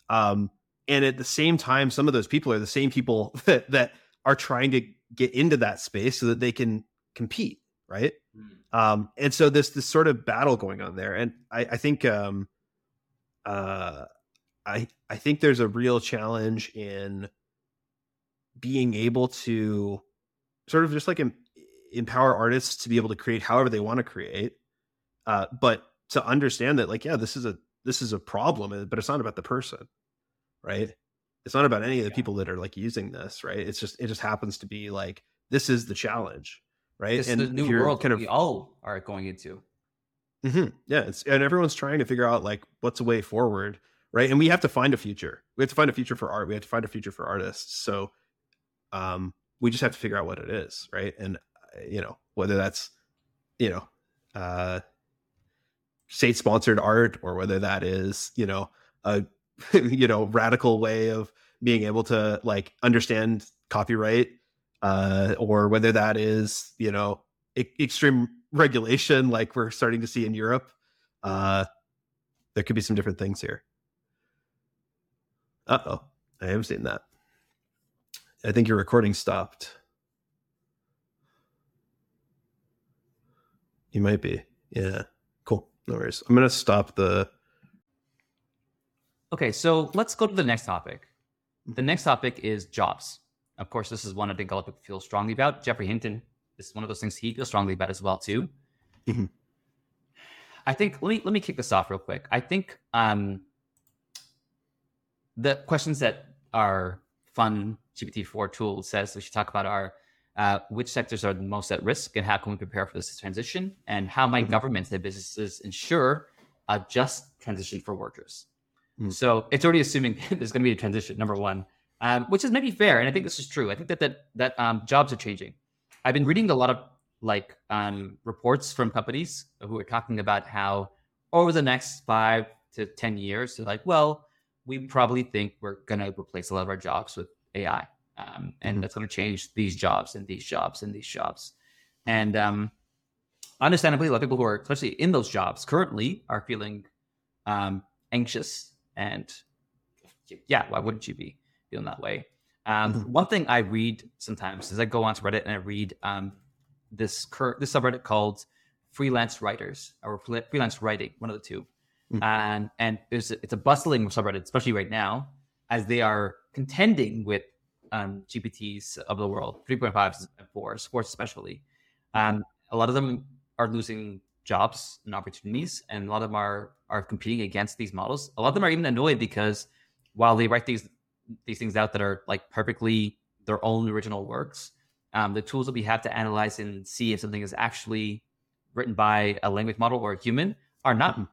Um, and at the same time, some of those people are the same people that that are trying to get into that space so that they can compete, right? Mm. Um, and so this this sort of battle going on there, and I, I think um, uh, I I think there's a real challenge in being able to sort of just like em- empower artists to be able to create however they want to create uh, but to understand that like yeah this is a this is a problem uh, but it's not about the person right? It's not about any of the yeah. people that are like using this right? It's just it just happens to be like this is the challenge right? This and the new world kind of we all are going into. Mm-hmm, yeah it's and everyone's trying to figure out like what's a way forward right? And we have to find a future. We have to find a future for art. We have to find a future for artists. So um we just have to figure out what it is right? And uh, you know whether that's you know uh state sponsored art or whether that is you know a you know radical way of being able to like understand copyright uh or whether that is you know e- extreme regulation like we're starting to see in Europe uh there could be some different things here. Uh-oh i have seen that i think your recording stopped you might be yeah Cool. no worries. I'm gonna stop the. Okay, so let's go to the next topic. The next topic is jobs. Of course, this is one I think a lot of people feel strongly about. Geoffrey Hinton, this is one of those things he feels strongly about as well too. Mm-hmm. I think let me let me kick this off real quick. I think um, the questions that are fun GPT-4 tool says we should talk about are uh, which sectors are the most at risk and how can we prepare for this transition and how might mm-hmm. governments and businesses ensure a just transition for workers mm-hmm. so it's already assuming there's going to be a transition number one um, which is maybe fair and i think this is true i think that that, that um, jobs are changing i've been reading a lot of like um, reports from companies who are talking about how over the next five to ten years they're like well we probably think we're going to replace a lot of our jobs with ai um, and mm-hmm. that's going to change these jobs and these jobs and these jobs. And um, understandably, a lot of people who are especially in those jobs currently are feeling um, anxious. And yeah, why wouldn't you be feeling that way? Um, mm-hmm. One thing I read sometimes is I go onto Reddit and I read um, this cur- this subreddit called freelance writers or freelance writing, one of the 2 mm-hmm. and and it's a, it's a bustling subreddit, especially right now, as they are contending with um, GPTs of the world, 3.5s and 4, sports especially. Um, a lot of them are losing jobs and opportunities, and a lot of them are are competing against these models. A lot of them are even annoyed because while they write these these things out that are like perfectly their own original works, um, the tools that we have to analyze and see if something is actually written by a language model or a human are not mm-hmm.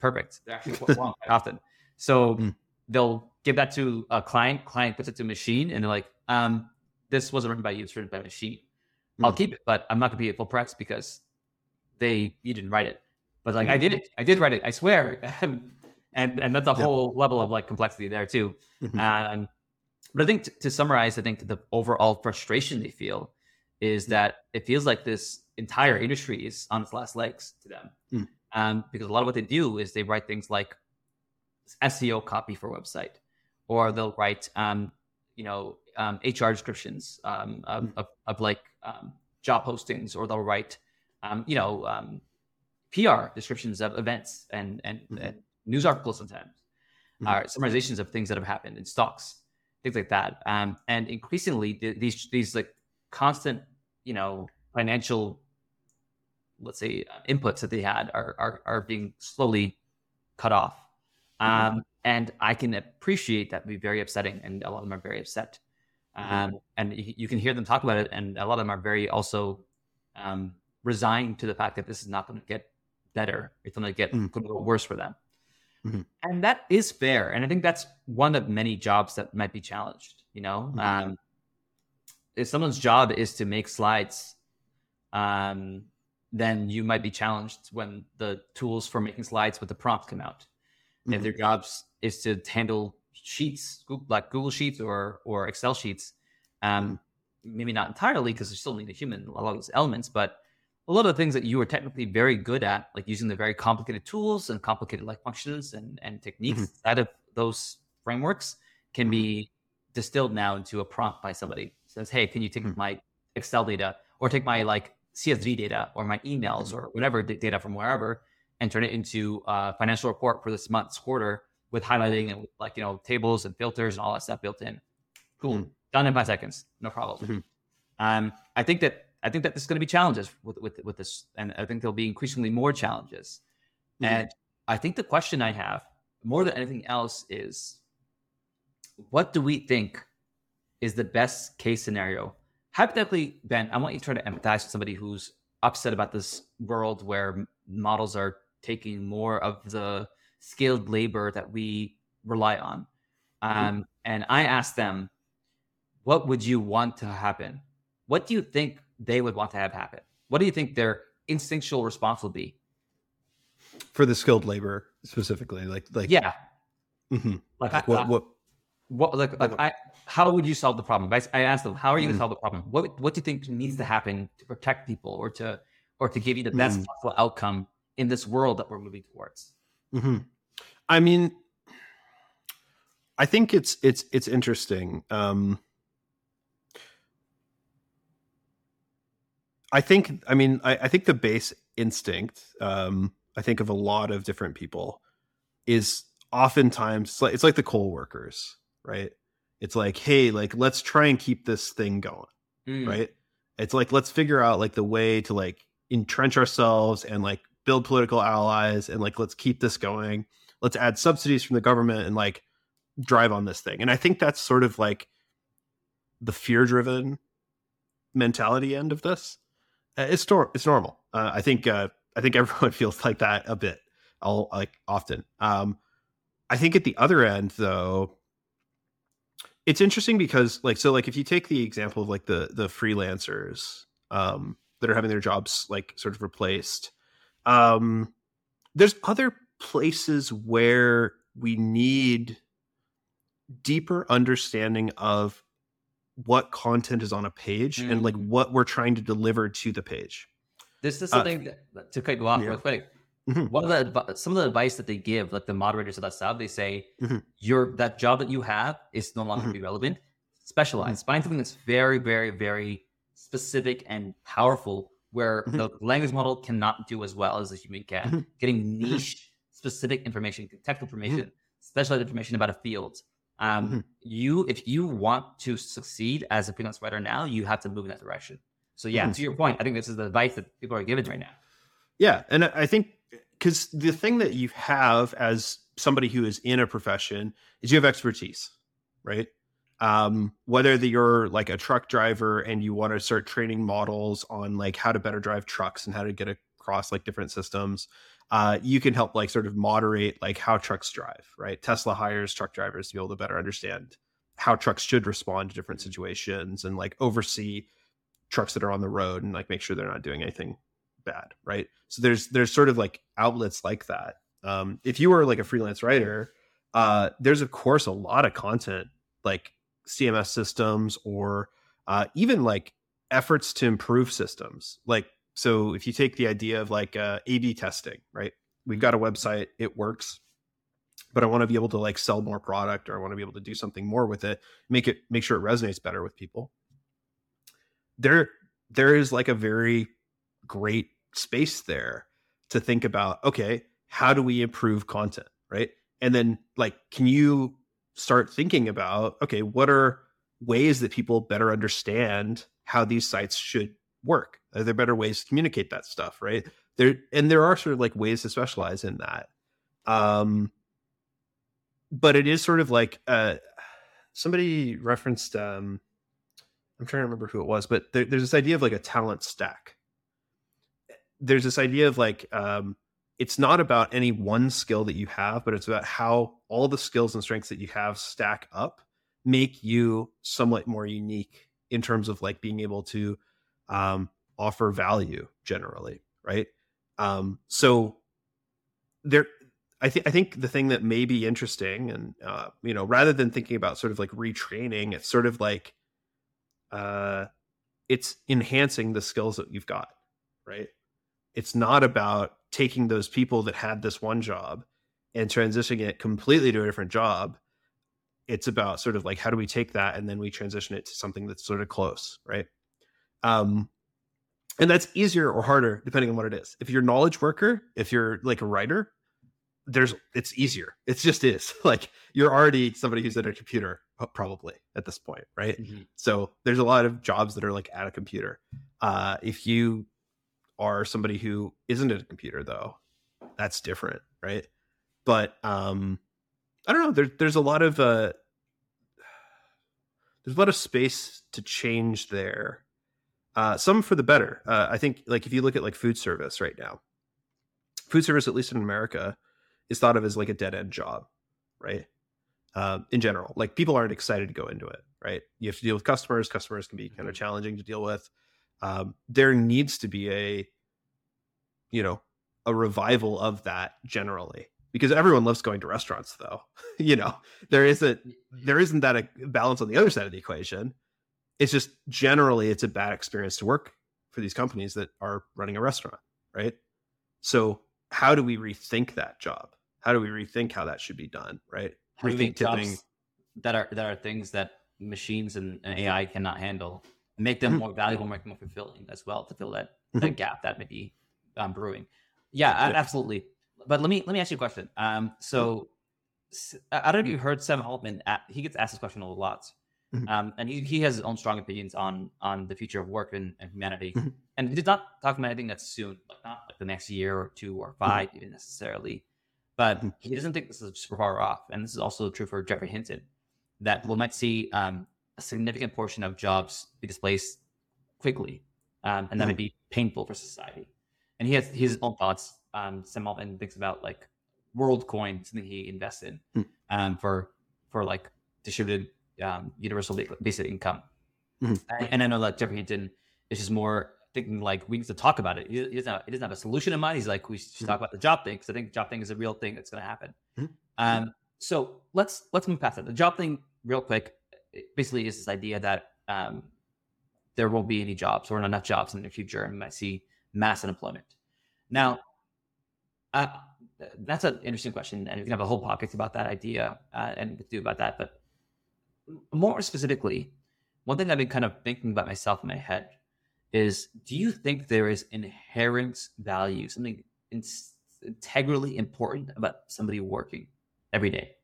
perfect. They're actually wrong often. So mm. they'll give that to a client, client puts it to a machine, and they're like, um, this wasn't written by you, it's written by a machine. Mm. I'll hmm. keep it, but I'm not gonna be at full price because they you didn't write it. But like I did it. I did write it, I swear. and and that's a yeah. whole level of like complexity there too. Mm-hmm. And but I think t- to summarize, I think the overall frustration they feel is hmm. that it feels like this entire industry is on its last legs to them. Mm. Um, because a lot of what they do is they write things like SEO copy for website, or they'll write, um, you know, um, HR descriptions um, of, of, of, like um, job postings, or they'll write, um, you know, um, PR descriptions of events and and, mm-hmm. and news articles sometimes, mm-hmm. uh, summarizations of things that have happened in stocks, things like that. and increasingly, these these like constant, you know, financial, let's say, uh, inputs that they had are are, are being slowly cut off. Mm-hmm. And I can appreciate that be very upsetting, and a lot of them are very upset. Mm-hmm. Um, and you can hear them talk about it, and a lot of them are very also um, resigned to the fact that this is not going to get better; it's going to get mm-hmm. going to go worse for them. Mm-hmm. And that is fair, and I think that's one of many jobs that might be challenged. You know, mm-hmm. um, if someone's job is to make slides, um, then you might be challenged when the tools for making slides with the prompt come out mm-hmm. if their jobs is to handle sheets, like Google Sheets or or Excel sheets, um, maybe not entirely because they still need a human a lot of those elements, but a lot of the things that you are technically very good at, like using the very complicated tools and complicated like functions and, and techniques Mm-hmm. out of those frameworks can be distilled now into a prompt by somebody. says, hey, can you take Mhm. my Excel data or take my like CSV data or my emails Mm-hmm. or whatever d- data from wherever and turn it into a financial report for this month's quarter with highlighting and with like, you know, tables and filters and all that stuff built in. Cool. Mhm. Done in five seconds. No problem. Mhm. Um, I think that I think that there's going to be challenges with, with with this, and I think there'll be increasingly more challenges. Mhm. And I think the question I have more than anything else is, what do we think is the best case scenario? Hypothetically, Ben, I want you to try to empathize with somebody who's upset about this world where models are taking more of the skilled labor that we rely on. Um, and I asked them, what would you want to happen? What do you think they would want to have happen? What do you think their instinctual response will be? for the skilled labor specifically, like like Yeah, mhm. like what what what like, like I, how would you solve the problem? I, I asked them, how are you going to solve the problem? What what do you think needs to happen to protect people or to or to give you the best Mhm. possible outcome in this world that we're moving towards? hmm I mean, I think it's it's it's interesting. Um, I think, I mean, I, I think the base instinct, um, I think of a lot of different people, is oftentimes it's like, it's like the coal workers, right? It's like, hey, like let's try and keep this thing going Mm. right it's like let's figure out like the way to like entrench ourselves and like build political allies and like let's keep this going let's add subsidies from the government and like drive on this thing. And i think that's sort of like the fear driven mentality end of this. Uh, it's it's normal. Uh, i think uh, i think everyone feels like that a bit all like often. Um i think at the other end though it's interesting because like so like if you take the example of like the the freelancers um that are having their jobs like sort of replaced um there's other places where we need deeper understanding of what content is on a page and like Mm. what we're trying to deliver to the page This is Uh, something that, to cut you off yeah. real quick. Mhm. One of the some of the advice that they give, like the moderators of that stuff, they say Mhm. your that job that you have is no longer Mhm. be relevant. Specialize. Find something that's very, very, very specific and powerful, where Mhm. the language model cannot do as well as the human can. Getting niche, specific information, technical information, specialized information about a field. Um, Mhm. You, if you want to succeed as a freelance writer now, you have to move in that direction. So yeah, Mhm. to your point, I think this is the advice that people are given right now. Yeah, and I I think because the thing that you have as somebody who is in a profession is you have expertise, right? Um, whether that you're like a truck driver and you want to start training models on like how to better drive trucks and how to get across like different systems, uh, you can help like sort of moderate like how trucks drive, right? Tesla hires truck drivers to be able to better understand how trucks should respond to different situations and like oversee trucks that are on the road and like make sure they're not doing anything bad right? So there's there's sort of like outlets like that. Um if you were like a freelance writer uh there's of course a lot of content like cms systems or uh even like efforts to improve systems. Like so if you take the idea of like uh ab testing right? We've got a website it works but i want to be able to like sell more product or i want to be able to do something more with it make it make sure it resonates better with people. There there is like a very great space there to think about okay how do we improve content right? And then like can you start thinking about okay what are ways that people better understand how these sites should work? Are there better ways to communicate that stuff right? There and there are sort of like ways to specialize in that um but it is sort of like uh somebody referenced um i'm trying to remember who it was but there, there's this idea of like a talent stack. There's this idea of like um it's not about any one skill that you have but it's about how all the skills and strengths that you have stack up make you somewhat more unique in terms of like being able to um offer value generally right um so there I think I think the thing that may be interesting, and uh, you know, rather than thinking about sort of like retraining, it's sort of like uh, it's enhancing the skills that you've got, right? It's not about taking those people that had this one job and transitioning it completely to a different job. It's about sort of like how do we take that and then we transition it to something that's sort of close, right? Um, and that's easier or harder depending on what it is. If you're a knowledge worker, if you're like a writer, there's it's easier. It just is. Like you're already somebody who's at a computer probably at this point, right? Mm-hmm. So there's a lot of jobs that are like at a computer. Uh, if you are somebody who isn't at a computer though, that's different, right? But um I don't know, there's there's a lot of uh there's a lot of space to change there. Uh some for the better. Uh I think like if you look at like food service right now. Food service at least in America is thought of as like a dead end job, right? Uh, in general, like people aren't excited to go into it, right? You have to deal with customers. Customers can be kind of mm-hmm. challenging to deal with. Um, there needs to be a, you know, a revival of that generally because everyone loves going to restaurants though you know there isn't there isn't that a balance on the other side of the equation it's just generally it's a bad experience to work for these companies that are running a restaurant right so how do we rethink that job? How do we rethink how that should be done? Right? How rethink tipping that are that are things that machines and, and AI cannot handle. Make them mm-hmm. more valuable, make them more fulfilling as well to fill that, mm-hmm. that gap that may be um, brewing. Yeah, yeah, absolutely. But let me let me ask you a question. Um, so mm-hmm. I don't know if you heard Sam Altman. At, he gets asked this question a lot. Mm-hmm. Um, and he, he has his own strong opinions on on the future of work and, and humanity. Mm-hmm. And he did not talk about anything that's soon, like not like the next year or two or 5 mm-hmm. even necessarily. But he doesn't think this is super far off. And this is also true for Geoffrey Hinton, that we might see um, a significant portion of jobs be displaced quickly, um, and that would be painful for society. And he has his own thoughts. Um, Sam Altman thinks about like WorldCoin, something he invests in mm. um, for for like distributed um, universal basic income. Mm-hmm. And I know like Geoffrey Hinton is just more thinking like we need to talk about it. He, he, doesn't, have, he doesn't have a solution in mind. He's like, we should mm-hmm. talk about the job thing because I think job thing is a real thing that's going to happen. Mm-hmm. Um, so let's let's move past that. The job thing, real quick, basically is this idea that um, there won't be any jobs or not enough jobs in the future, and we might see mass unemployment. Now, uh, that's an interesting question, and we can have a whole podcast about that idea uh, and do about that. But more specifically, one thing I've been kind of thinking about myself in my head is do you think there is inherent value, something in- integrally important about somebody working every day?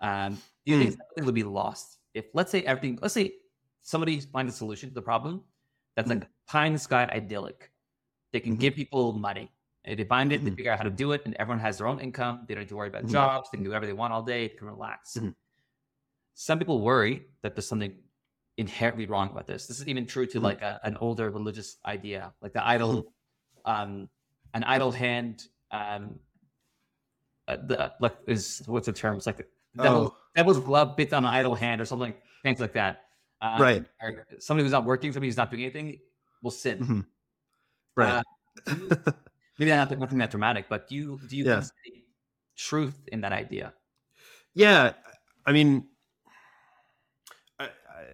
Um, do you think something would be lost if, let's say, everything, let's say somebody finds a solution to the problem that's mm. like pie in the sky idyllic. They can mm-hmm. give people money. They find it, mm-hmm. they figure out how to do it, and everyone has their own income. They don't have to worry about mm-hmm. jobs. They can do whatever they want all day. They can relax. Some people worry that there's something inherently wrong about this. This is even true to mm-hmm. like a, an older religious idea, like the idle, mm-hmm. um, an idle hand, um, uh, the like is what's the term? It's like the devil's, oh. devil's glove bit on an idle hand or something, things like that. Um, right. Somebody who's not working, somebody who's not doing anything, will sin. Mm-hmm. Right. Uh, maybe not nothing that dramatic, but do you do you yeah. truth in that idea? Yeah, I mean,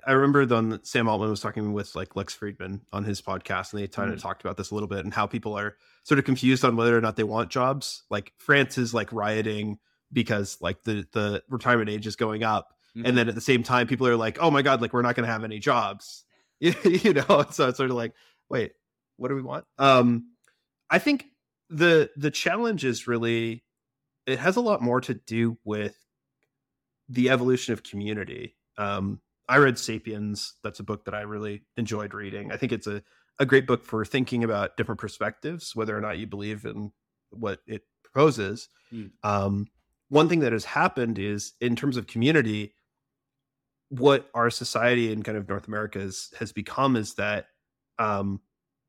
I remember then Sam Altman was talking with like Lex Fridman on his podcast, and they kind of mm. talked about this a little bit and how people are sort of confused on whether or not they want jobs. Like France is like rioting because like the the retirement age is going up, mm-hmm. and then at the same time, people are like, "Oh my god, like we're not going to have any jobs," you know. So it's sort of like, wait, what do we want? Um, I think the the challenge is really it has a lot more to do with the evolution of community. Um, I read Sapiens. That's a book that I really enjoyed reading. I think it's a, a great book for thinking about different perspectives, whether or not you believe in what it proposes. Mm. Um, one thing that has happened is in terms of community, what our society in kind of North America has, has become is that um,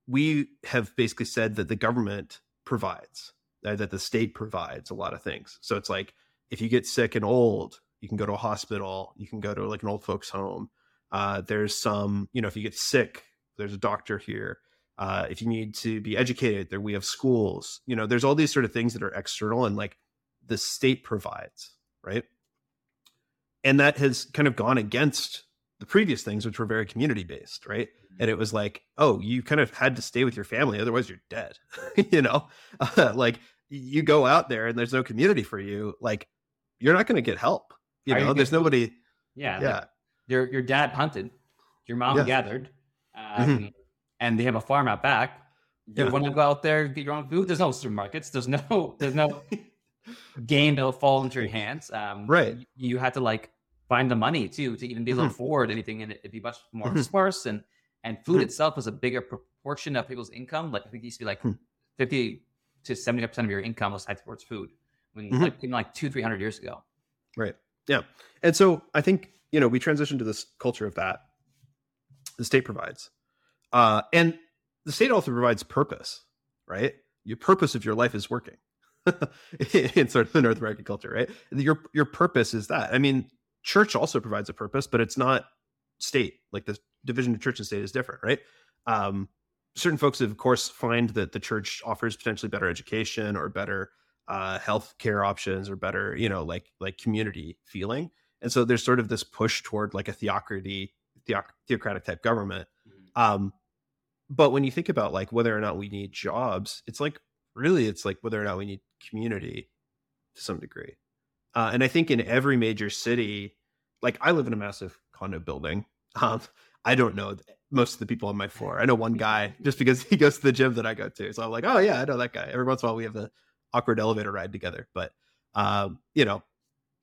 we have basically said that the government provides, uh, that the state provides a lot of things. So it's like if you get sick and old, you can go to a hospital you can go to like an old folks home uh, there's some you know if you get sick there's a doctor here uh, if you need to be educated there we have schools you know there's all these sort of things that are external and like the state provides right and that has kind of gone against the previous things, which were very community based, right? And it was like, oh, you kind of had to stay with your family, otherwise you're dead. you know, uh, like you go out there and there's no community for you, like you're not going to get help. You you know, there's gonna- nobody. Yeah. Yeah, like, your your dad hunted, your mom Yeah. gathered, um, and they have a farm out back. You Yeah. want to go out there and get your own food? There's no supermarkets. There's no there's no game that'll fall into your hands. Um, Right. y- You had to like find the money too to even be able to Mhm. afford anything, and it'd be much more Mhm. sparse. And and food Mhm. itself was a bigger proportion of people's income. Like I think it used to be like Hmm. fifty to seventy percent of your income was tied towards food. When like like two three hundred years ago. Right. Yeah. And so I think, you know, we transition to this culture of that the state provides. Uh, and the state also provides purpose, right? Your purpose of your life is working in sort of the North American culture, right? Your your purpose is that. I mean, church also provides a purpose, but it's not state. Like the division of church and state is different, right? Um, certain folks, of course, find that the church offers potentially better education or better uh, health care options or better, you know, like like community feeling. And so there's sort of this push toward like a theocracy, theoc- theocratic type government. Um, but when you think about like whether or not we need jobs, it's like really it's like whether or not we need community to some degree. Uh, and I think in every major city, like I live in a massive condo building. Um, I don't know most of the people on my floor. I know one guy just because he goes to the gym that I go to. So I'm like, oh yeah, I know that guy. Every once in a while we have the awkward elevator ride together. But um, you know,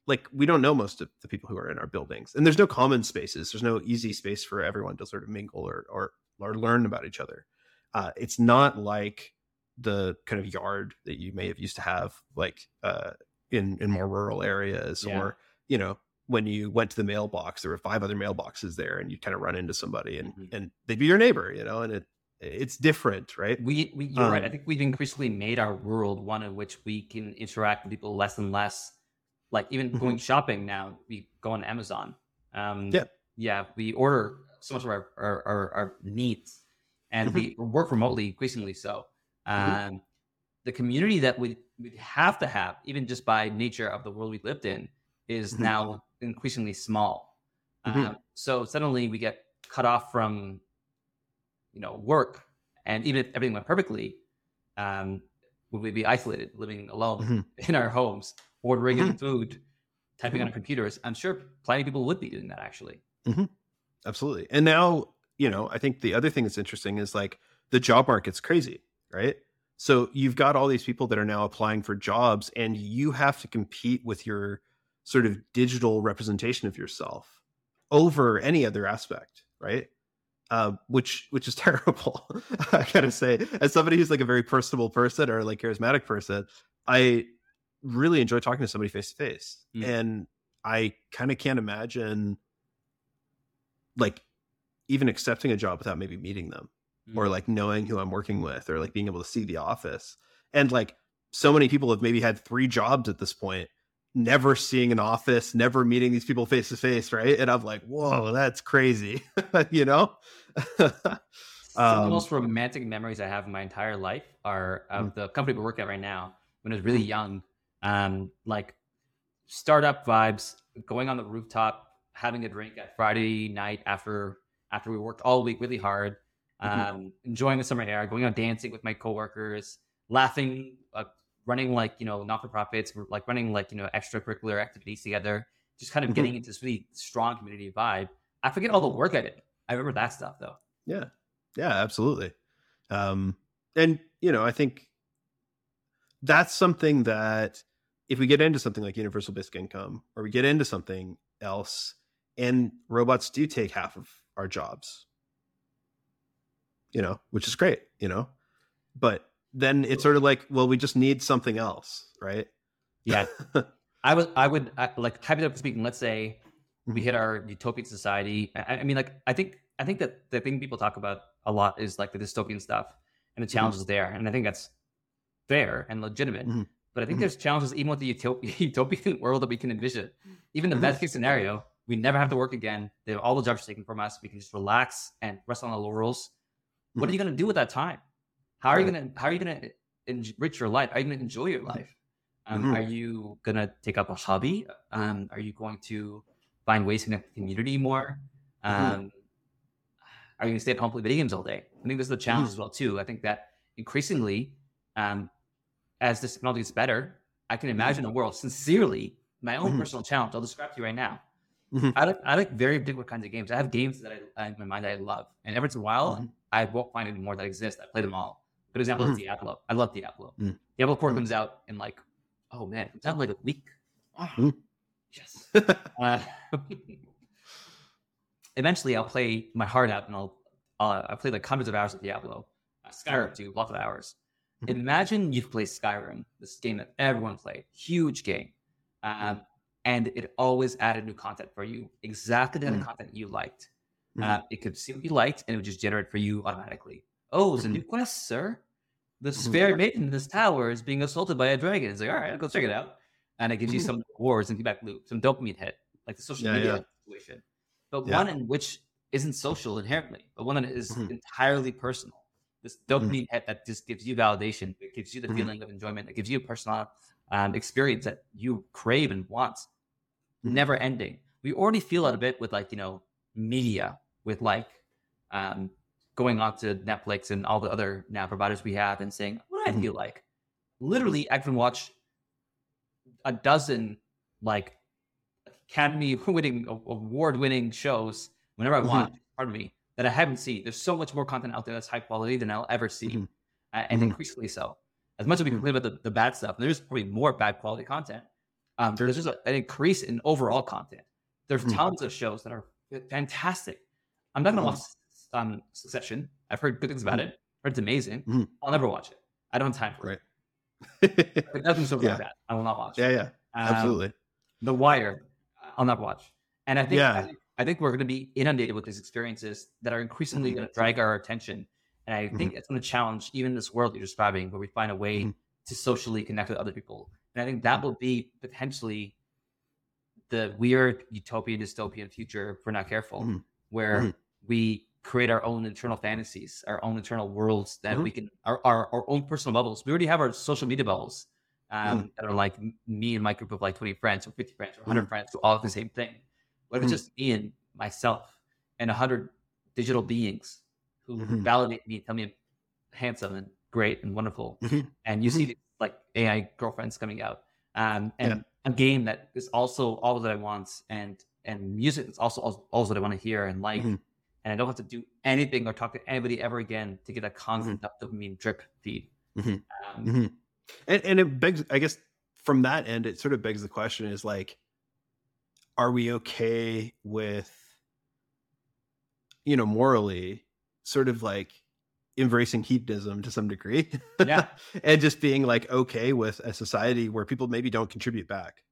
like we don't know most of the people who are in our buildings. And there's no common spaces. There's no easy space for everyone to sort of mingle or or or learn about each other. Uh, it's not like the kind of yard that you may have used to have like uh, in in more rural areas Yeah. or you know when you went to the mailbox there were five other mailboxes there and you kind of run into somebody and Mhm. and they'd be your neighbor you know and it it's different right We, we you're right. I Um, think we've increasingly made our world one in which we can interact with people less and less. Like even Mhm. going shopping now, we go on Amazon. Um, Yeah. yeah, we order so much of our our, our, our needs, and we work remotely increasingly so. Mhm. Um, the community that we we have to have, even just by nature of the world we lived in, is Mhm. now increasingly small. Mhm. Um, so suddenly we get cut off from you know work. And even if everything went perfectly um would we be isolated living alone Mhm. in our homes ordering in Mhm. food typing on our computers i'm sure plenty of people would be doing that actually. Absolutely. And now you know i think the other thing that's interesting is like the job market's crazy right? So you've got all these people that are now applying for jobs and you have to compete with your sort of digital representation of yourself over any other aspect right uh, which which is terrible i gotta say as somebody who's like a very personable person or like charismatic person i really enjoy talking to somebody face to face Mm. and i kind of can't imagine like even accepting a job without maybe meeting them or like knowing who I'm working with or like being able to see the office. And like so many people have maybe had three jobs at this point, never seeing an office, never meeting these people face to face, right? And I'm like, whoa, that's crazy. you know? Some of the Um, most romantic memories I have in my entire life are of the company we work at right now. When I was really young, um, like startup vibes, going on the rooftop, having a drink at Friday night after after we worked all week really hard, um, Mhm. enjoying the summer air, going out dancing with my coworkers, laughing, uh, running like you know not for profits, like running like you know extracurricular activities together, just kind of Mhm. getting into this really strong community vibe. I forget all the work I did. I remember that stuff though. Yeah. Yeah, absolutely. Um, and you know, I think that's something that if we get into something like universal basic income or we get into something else and robots do take half of our jobs, you know, which is great, you know, but then it's sort of like, well, we just need something else, right? Yeah, I would, I would I, like hypothetically speaking. Let's say we Mhm. hit our utopian society. I, I mean, like I think, I think that the thing people talk about a lot is like the dystopian stuff and the challenges there, and I think that's fair and legitimate. Mhm. But I think Mhm. there's challenges even with the utop- utopian world that we can envision. Even the Mhm. best case scenario, we never have to work again. They have all the jobs taken from us. We can just relax and rest on our laurels. What are you going to do with that time? How are you going to how are you to enrich your life? Are you going to enjoy your life? Um, Mhm. Are you going to take up a hobby? Um, are you going to find ways to connect with the community more? Um, Are you going to stay at home play video games all day? I think this is the challenge Mhm. as well too. I think that increasingly, um, as this technology gets better, I can imagine a world. Sincerely, my own Mhm. personal challenge. I'll describe to you right now. I like I like very particular kinds of games. I have games that I, in my mind that I love, and every once in a while. I won't find any more that exist. I play them all. Good example is Diablo. I love Diablo. Mhm. Diablo 4 Mhm. comes out in like, oh man, it comes out like a week. Ah, Mhm. Yes. Uh, eventually, I'll play my heart out, and I'll uh, I played like hundreds of hours of Diablo, uh, Skyrim too, lots of hours. Mhm. Imagine you've played Skyrim, this game that everyone played, huge game, um, and it always added new content for you, exactly the kind Mhm. content you liked. Mhm. Uh, it could see what you liked, and it would just generate for you automatically. Oh, it's a new quest, sir. The Mhm. spare maiden in this tower is being assaulted by a dragon. It's like, all right, I'll go check it out. And it gives you Mhm. some rewards and feedback loop, some dopamine hit, like the social Yeah, media yeah. situation. But Yeah. one in which isn't social inherently, but one that is Mhm. entirely personal. This dopamine hit that just gives you validation, it gives you the feeling of enjoyment, it gives you a personal um, experience that you crave and want, never ending. We already feel that a bit with like, you know, media, with like um, going on to Netflix and all the other now providers we have and saying, what do I Mhm. feel like? Literally, I can watch a dozen like Academy winning, award winning shows whenever I Mhm. want, pardon me, that I haven't seen. There's so much more content out there that's high quality than I'll ever see, Mhm. uh, and increasingly so. As much as we complain about the, the bad stuff, there's probably more bad quality content. Um, there's just a, an increase in overall content. There's tons of shows that are fantastic. I'm not going to watch um, Succession. I've heard good things about it. Heard it's amazing. Mhm. I'll never watch it. I don't have time for Right. it. But nothing so Yeah. like that. I will not watch. yeah, yeah, Um, absolutely. The Wire, I'll not watch. And I think Yeah. I think, I think we're going to be inundated with these experiences that are increasingly Mm-hmm. going to drag our attention. And I think it's going to challenge even this world you're describing, where we find a way Mhm. to socially connect with other people. And I think Mm-hmm. that will be potentially the weird utopian dystopian future if we're not careful, Mhm. where Mhm. we create our own internal fantasies, our own internal worlds that Mhm. we can, our, our, our own personal bubbles. We already have our social media bubbles um, Mm-hmm. that are like me and my group of like 20 friends or 50 friends or 100 friends who all have the same thing. What if it's Mhm. just me and myself and 100 digital beings who Mhm. validate me, tell me I'm handsome and great and wonderful. Mhm. And you see these, like AI girlfriends coming out. Um, and Yeah. a game that is also all that I want and and music is also all, all that I want to hear and like. And I don't have to do anything or talk to anybody ever again to get a Mm-hmm. constant dopamine drip feed. Mhm. Um, Mhm. And and it begs, I guess, from that end, it sort of begs the question: is like, are we okay with, you know, morally, sort of like embracing hedonism to some degree? Yeah. and just being like okay with a society where people maybe don't contribute back,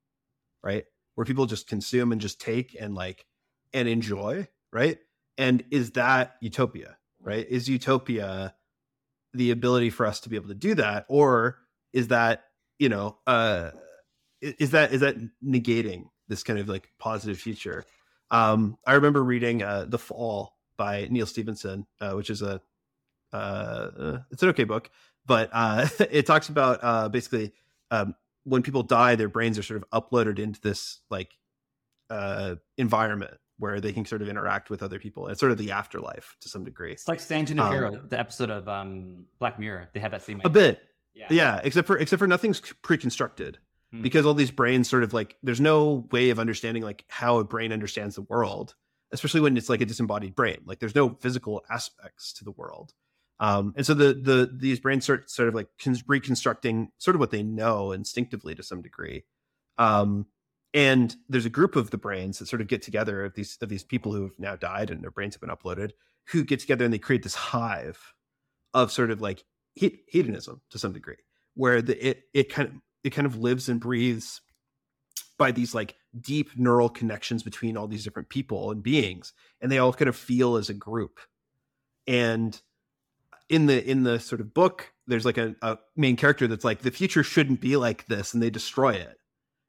right? Where people just consume and just take and like and enjoy, right? And is that utopia, right? Is utopia the ability for us to be able to do that? Or is that you know uh is that is that negating this kind of like positive future? Um i remember reading uh the fall by Neal Stephenson uh, which is a uh uh, it's an okay book but uh it talks about uh basically um when people die their brains are sort of uploaded into this like uh environment where they can sort of interact with other people. It's sort of the afterlife to some degree. It's like Stanton Um, and Hero, the episode of um, Black Mirror. They have that same a bit. Yeah. yeah except for except for nothing's pre-constructed. Hmm. because all these brains sort of like there's no way of understanding like how a brain understands the world especially when it's like a disembodied brain. Like there's no physical aspects to the world. Um and so the the these brains start sort of like reconstructing sort of what they know instinctively to some degree. Um and there's a group of the brains that sort of get together of these of these people who have now died and their brains have been uploaded who get together and they create this hive of sort of like hedonism to some degree where the it it kind of it kind of lives and breathes by these like deep neural connections between all these different people and beings and they all kind of feel as a group. And in the in the sort of book there's like a, a main character that's like the future shouldn't be like this and they destroy it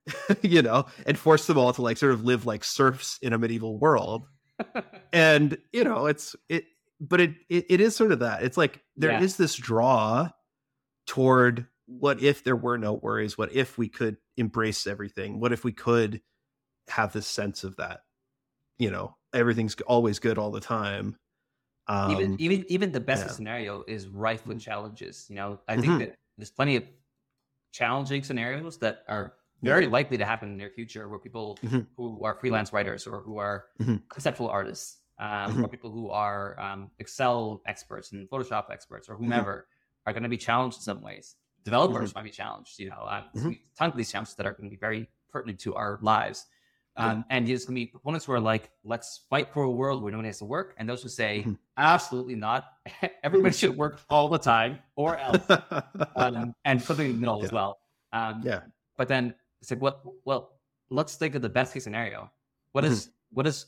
you know and force them all to like sort of live like serfs in a medieval world and you know it's it but it it, it is sort of that it's like there is Yeah. this draw toward what if there were no worries what if we could embrace everything what if we could have this sense of that you know everything's always good all the time. Um, even even even the best yeah. scenario is rife with challenges. You know, I think Mhm. that there's plenty of challenging scenarios that are very likely to happen in the near future, where people Mhm. who are freelance writers or who are Mhm. conceptual artists, um, or people who are um, Excel experts and Photoshop experts, or whomever, are going to be challenged in some ways. Developers might be challenged. You know, um, Mhm. a of these challenges that are going to be very pertinent to our lives. Yeah. Um, and there's going to be proponents who are like, let's fight for a world where no one has to work. And those who say, absolutely not. Everybody should work all the time or else. Um, and something in the middle as well. Um, yeah. But then it's like, what? Well, let's think of the best case scenario. What mm-hmm. is, what is,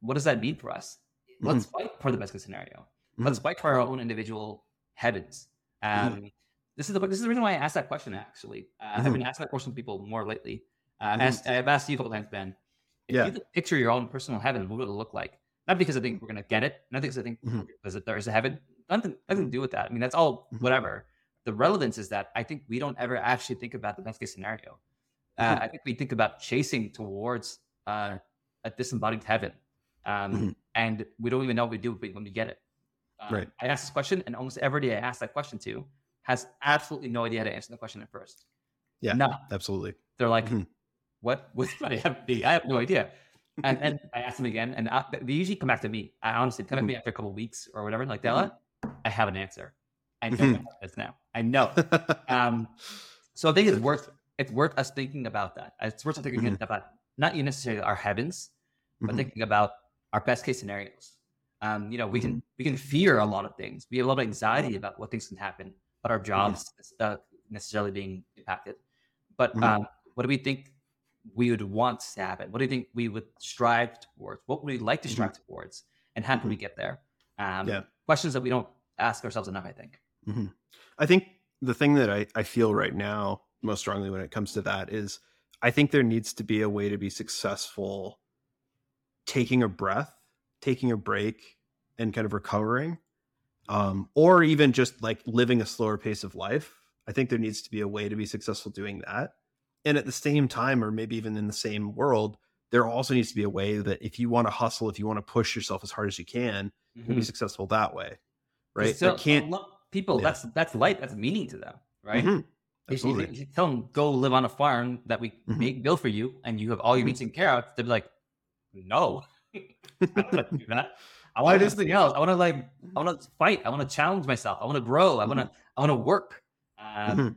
what does that mean for us? Let's mm-hmm. fight for the best case scenario. Mm-hmm. Let's fight for our own individual heavens. Um, This is the this is the reason why I asked that question. Actually, uh, I've been asking that question to people more lately. Uh, I've, asked, I've asked you a couple times, Ben. If Yeah. you could picture your own personal heaven, what would it look like? Not because I think we're gonna get it, not because I think Mhm. because there is a heaven. Nothing, nothing to do with that. I mean, that's all whatever. The relevance is that I think we don't ever actually think about the best case scenario. Uh, Mhm. I think we think about chasing towards uh, a disembodied heaven, um, Mhm. and we don't even know what we do when we get it. Um, Right. I ask this question, and almost everybody I ask that question to has absolutely no idea how to answer the question at first. Yeah. no, Absolutely. they're like, Mhm. "What? What do I have? be? I have no idea." And and I ask them again, and I, they usually come back to me. I honestly come back to me after a couple of weeks or whatever. Like, Della, I have an answer. I know what now. I know. Um, so I think it's worth it's worth us thinking about that. It's worth us thinking Mhm. about not necessarily our heavens, but Mhm. thinking about our best case scenarios. Um, you know, we Mm-hmm. can we can fear a lot of things. We have a lot of anxiety about what things can happen, but our jobs uh, necessarily being impacted. But Mhm. um, what do we think we would want to happen? What do you think we would strive towards? What would we like to strive towards? And how can we get there? Um, Mm-hmm. Yeah. Questions that we don't ask ourselves enough, I think. Mhm. I think the thing that I, I feel right now most strongly when it comes to that is I think there needs to be a way to be successful taking a breath, taking a break, and kind of recovering. Um, or even just like living a slower pace of life. I think there needs to be a way to be successful doing that. And at the same time, or maybe even in the same world, there also needs to be a way that if you want to hustle, if you want to push yourself as hard as you can, you can be successful that way. Right. So, can't people yeah. that's that's light, that's meaning to them, right? Mhm. You- Absolutely. You tell them go live on a farm that we Mhm. make build for you, and you have all your needs taken care of, they'd be like, "No, I do that. I want to do something else. I want to like, I want to fight. I want to challenge myself. I want to grow. I want to, I want to work." Um, Mhm.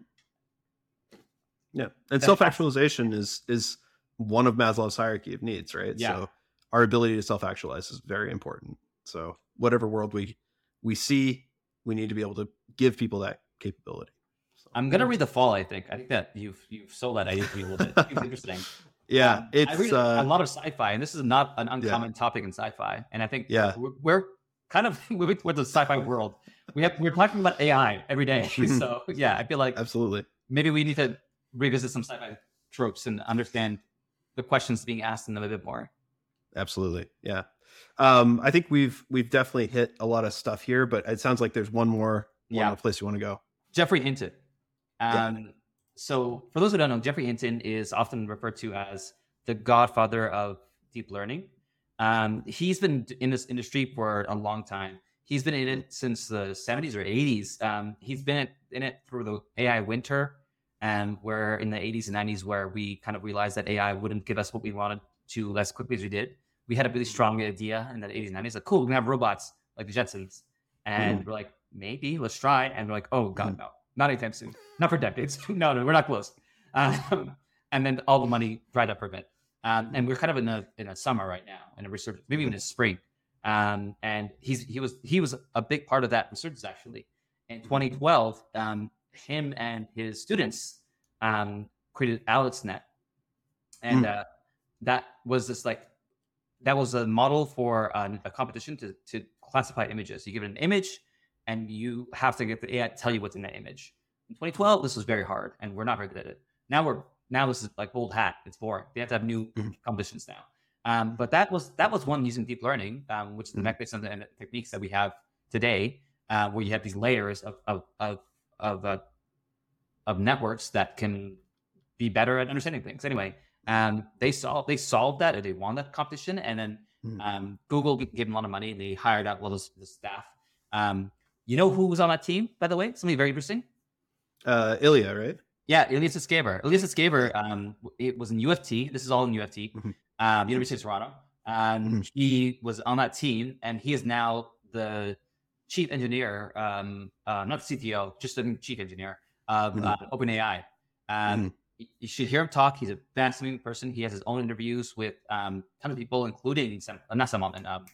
Yeah, and self actualization is is one of Maslow's hierarchy of needs, right? Yeah. So our ability to self actualize is very important. So whatever world we we see, we need to be able to give people that capability. I'm gonna read the fall. I think. I think that you've you've sold that idea to me a little bit. It's interesting. Yeah, Um, it's uh, a lot of sci-fi, and this is not an uncommon topic in sci-fi. And I think Yeah. we're, we're kind of moving towards the sci-fi world. We have we're talking about AI every day. So yeah, I feel like absolutely. maybe we need to revisit some sci-fi tropes and understand the questions being asked in them a bit more. Absolutely. Yeah. Um, I think we've we've definitely hit a lot of stuff here, but it sounds like there's one more one Yeah. more place you want to go. Geoffrey Hinton. Yeah. Um, So, for those who don't know, Geoffrey Hinton is often referred to as the godfather of deep learning. Um, he's been in this industry for a long time. He's been in it since the 70s or 80s. Um, he's been in it through the AI winter, and where in the 80s and 90s, where we kind of realized that AI wouldn't give us what we wanted to as quickly as we did. We had a really strong idea in the 80s and 90s, like, cool, we're gonna have robots like the Jetsons. And we're like, maybe, let's try. And we're like, oh, God, no, not anytime soon. Not for decades. no, no, we're not close. Um, and then all the money dried up for a bit. Um, and we're kind of in a in a summer right now, in a resurgence, maybe even a spring. Um, and he's he was he was a big part of that resurgence actually. In 2012, um, him and his students um, created AlexNet, and uh, that was this like that was a model for uh, a competition to to classify images. You give it an image, and you have to get the AI to tell you what's in that image. In 2012, this was very hard, and we're not very good at it. Now we're now this is like old hat. It's boring. They have to have new Mhm. competitions now. Um, but that was that was one using deep learning, um, which is the Mhm. mechanisms and the techniques that we have today, uh, where you have these layers of of of of, uh, of networks that can be better at understanding things. Anyway, um, they solved they solved that, or they won that competition, and then Mm. Um, Google gave them a lot of money and they hired out all the staff. Um, you know who was on that team, by the way? Something very interesting. Uh, Ilya, right? Yeah, Ilya Sutskever. Ilya Sutskever, um, it was in UFT. This is all in UFT, mm-hmm. um, University of Toronto. And mm-hmm. he was on that team, and he is now the chief engineer, um, uh, not CTO, just the chief engineer of mm-hmm. uh, OpenAI. Um, mm-hmm. You should hear him talk. He's a fascinating person. He has his own interviews with um, a ton of people, including some, uh, not um,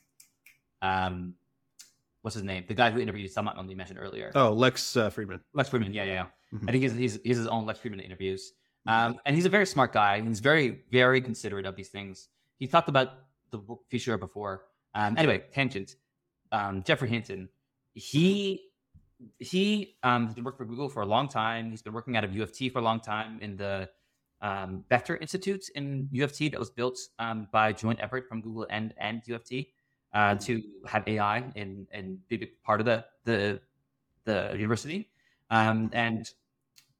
um, what's his name? The guy who interviewed Sam Altman you mentioned earlier. Oh, Lex uh, Fridman. Lex Fridman. Yeah, yeah. yeah. Mm-hmm. I think he's, he's, he's his own Lex Fridman interviews. Um, and he's a very smart guy. He's very, very considerate of these things. He talked about the future before. Um, anyway, tangent. Um, Geoffrey Hinton, he he um, has been working for Google for a long time. He's been working out of UFT for a long time in the um, Vector Institute in UFT that was built um, by joint effort from Google and and UFT uh, to have AI in and be part of the the the university. Um, and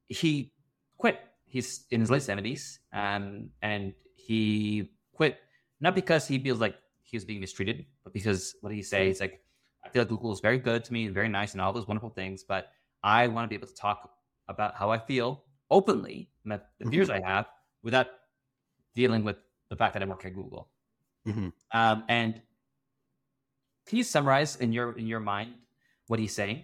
he quit. He's in his late seventies, um, and he quit not because he feels like he was being mistreated, but because what he say is like, I feel like Google is very good to me, and very nice, and all those wonderful things, but I want to be able to talk about how I feel openly, the mm-hmm. fears I have, without dealing with the fact that I work at Google. Mm-hmm. Um, and can you summarize in your in your mind what he's saying?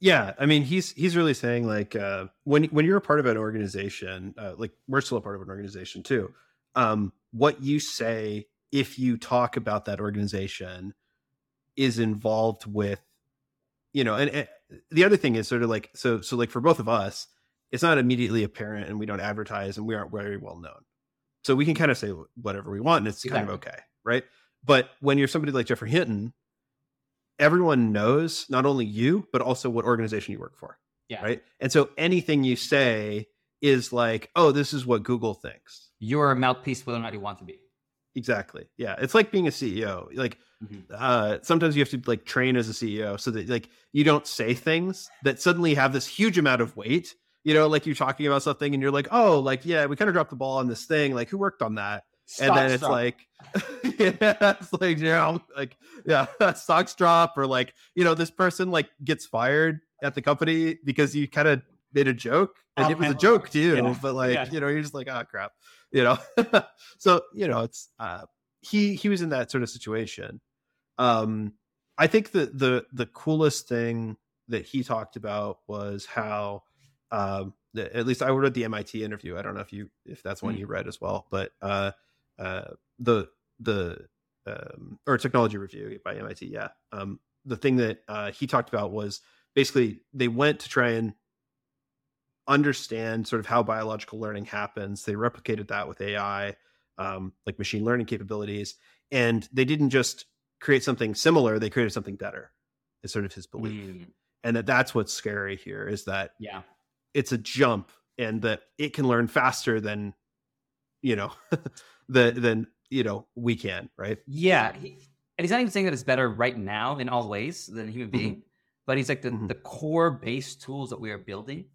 Yeah, I mean, he's he's really saying like uh, when when you're a part of an organization, uh, like we're still a part of an organization too. Um, what you say if you talk about that organization is involved with, you know, and, and the other thing is sort of like so so like for both of us, it's not immediately apparent, and we don't advertise, and we aren't very well known, so we can kind of say whatever we want, and it's exactly. kind of okay, right? But when you're somebody like Geoffrey Hinton, everyone knows not only you but also what organization you work for yeah. right? And so anything you say is like oh this is what google thinks. You're a mouthpiece whether or not you want to be. Exactly. Yeah. It's like being a ceo like mm-hmm. uh sometimes you have to like train as a ceo so that like you don't say things that suddenly have this huge amount of weight. You know like you're talking about something and you're like oh like yeah we kind of dropped the ball on this thing. Like who worked on that Stocks and then it's drop. like yeah it's like you know like yeah stocks drop or like you know this person like gets fired at the company because you kind of made a joke and it was a joke to you yeah. but like yeah. you know you're just like oh crap you know so you know it's uh he he was in that sort of situation um i think the the the coolest thing that he talked about was how um at least i read the mit interview i don't know if you if that's one mm. you read as well but uh uh, the the um, or technology review by MIT. Yeah, um, the thing that uh, he talked about was basically they went to try and understand sort of how biological learning happens. They replicated that with AI, um, like machine learning capabilities, and they didn't just create something similar; they created something better. Is sort of his belief, mm. and that that's what's scary here is that yeah, it's a jump, and that it can learn faster than you know than than you know we can, right? Yeah, he, and he's not even saying that it's better right now in all ways than a human being, mm-hmm. but he's like the mm-hmm. the core base tools that we are building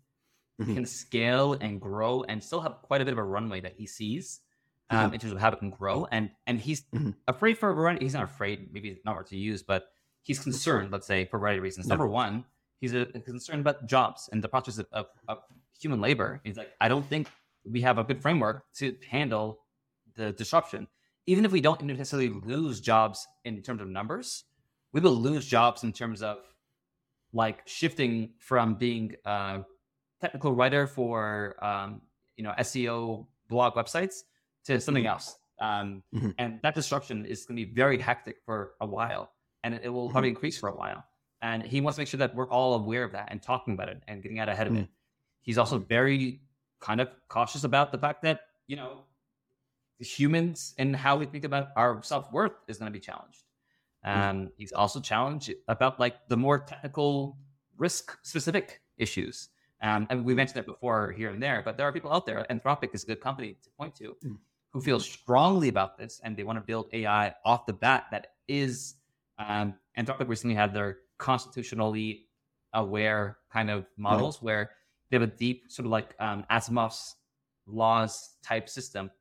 mm-hmm. can scale and grow and still have quite a bit of a runway that he sees. Um, mm-hmm. in terms of how it can grow, and and he's mm-hmm. afraid for a variety. He's not afraid, maybe not what to use, but he's concerned. Let's say for a variety of reasons. Number one, he's a, concerned about jobs and the process of, of, of human labor. He's like, I don't think we have a good framework to handle the disruption. Even if we don't necessarily lose jobs in terms of numbers, we will lose jobs in terms of like shifting from being a technical writer for um, you know SEO blog websites to something mm-hmm. else. Um, mm-hmm. And that disruption is going to be very hectic for a while, and it, it will probably mm-hmm. increase for a while. And he wants to make sure that we're all aware of that and talking about it and getting out ahead of it. Mm-hmm. He's also very kind of cautious about the fact that you know humans and how we think about our self worth is going to be challenged. Mm-hmm. Um, he's also challenged about like the more technical risk specific issues. Um, and we mentioned it before here and there, but there are people out there. Anthropic is a good company to point to, mm-hmm. who feel strongly about this and they want to build AI off the bat that is. Um, Anthropic recently had their constitutionally aware kind of models where they have a deep sort of like um, Asimov's laws type system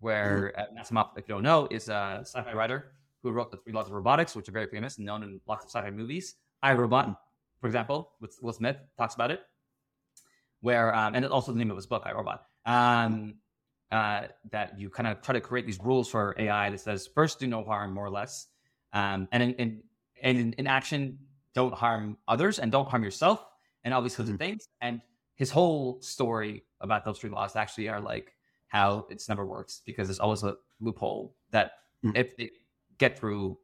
where uh, Asimov, if you don't know, is a sci-fi writer who wrote the Three Laws of Robotics, which are very famous and known in lots of sci-fi movies. I Robot, for example, with Will Smith talks about it, where um, and also the name of his book, I Robot. Um, uh, that you kind of try to create these rules for AI that says first do no harm, more or less, um, and in, in and in, in, action don't harm others and don't harm yourself, and all these kinds mm-hmm. of things. And his whole story about those three laws actually are like how it's never works because there's always a loophole that mm-hmm. if they get through,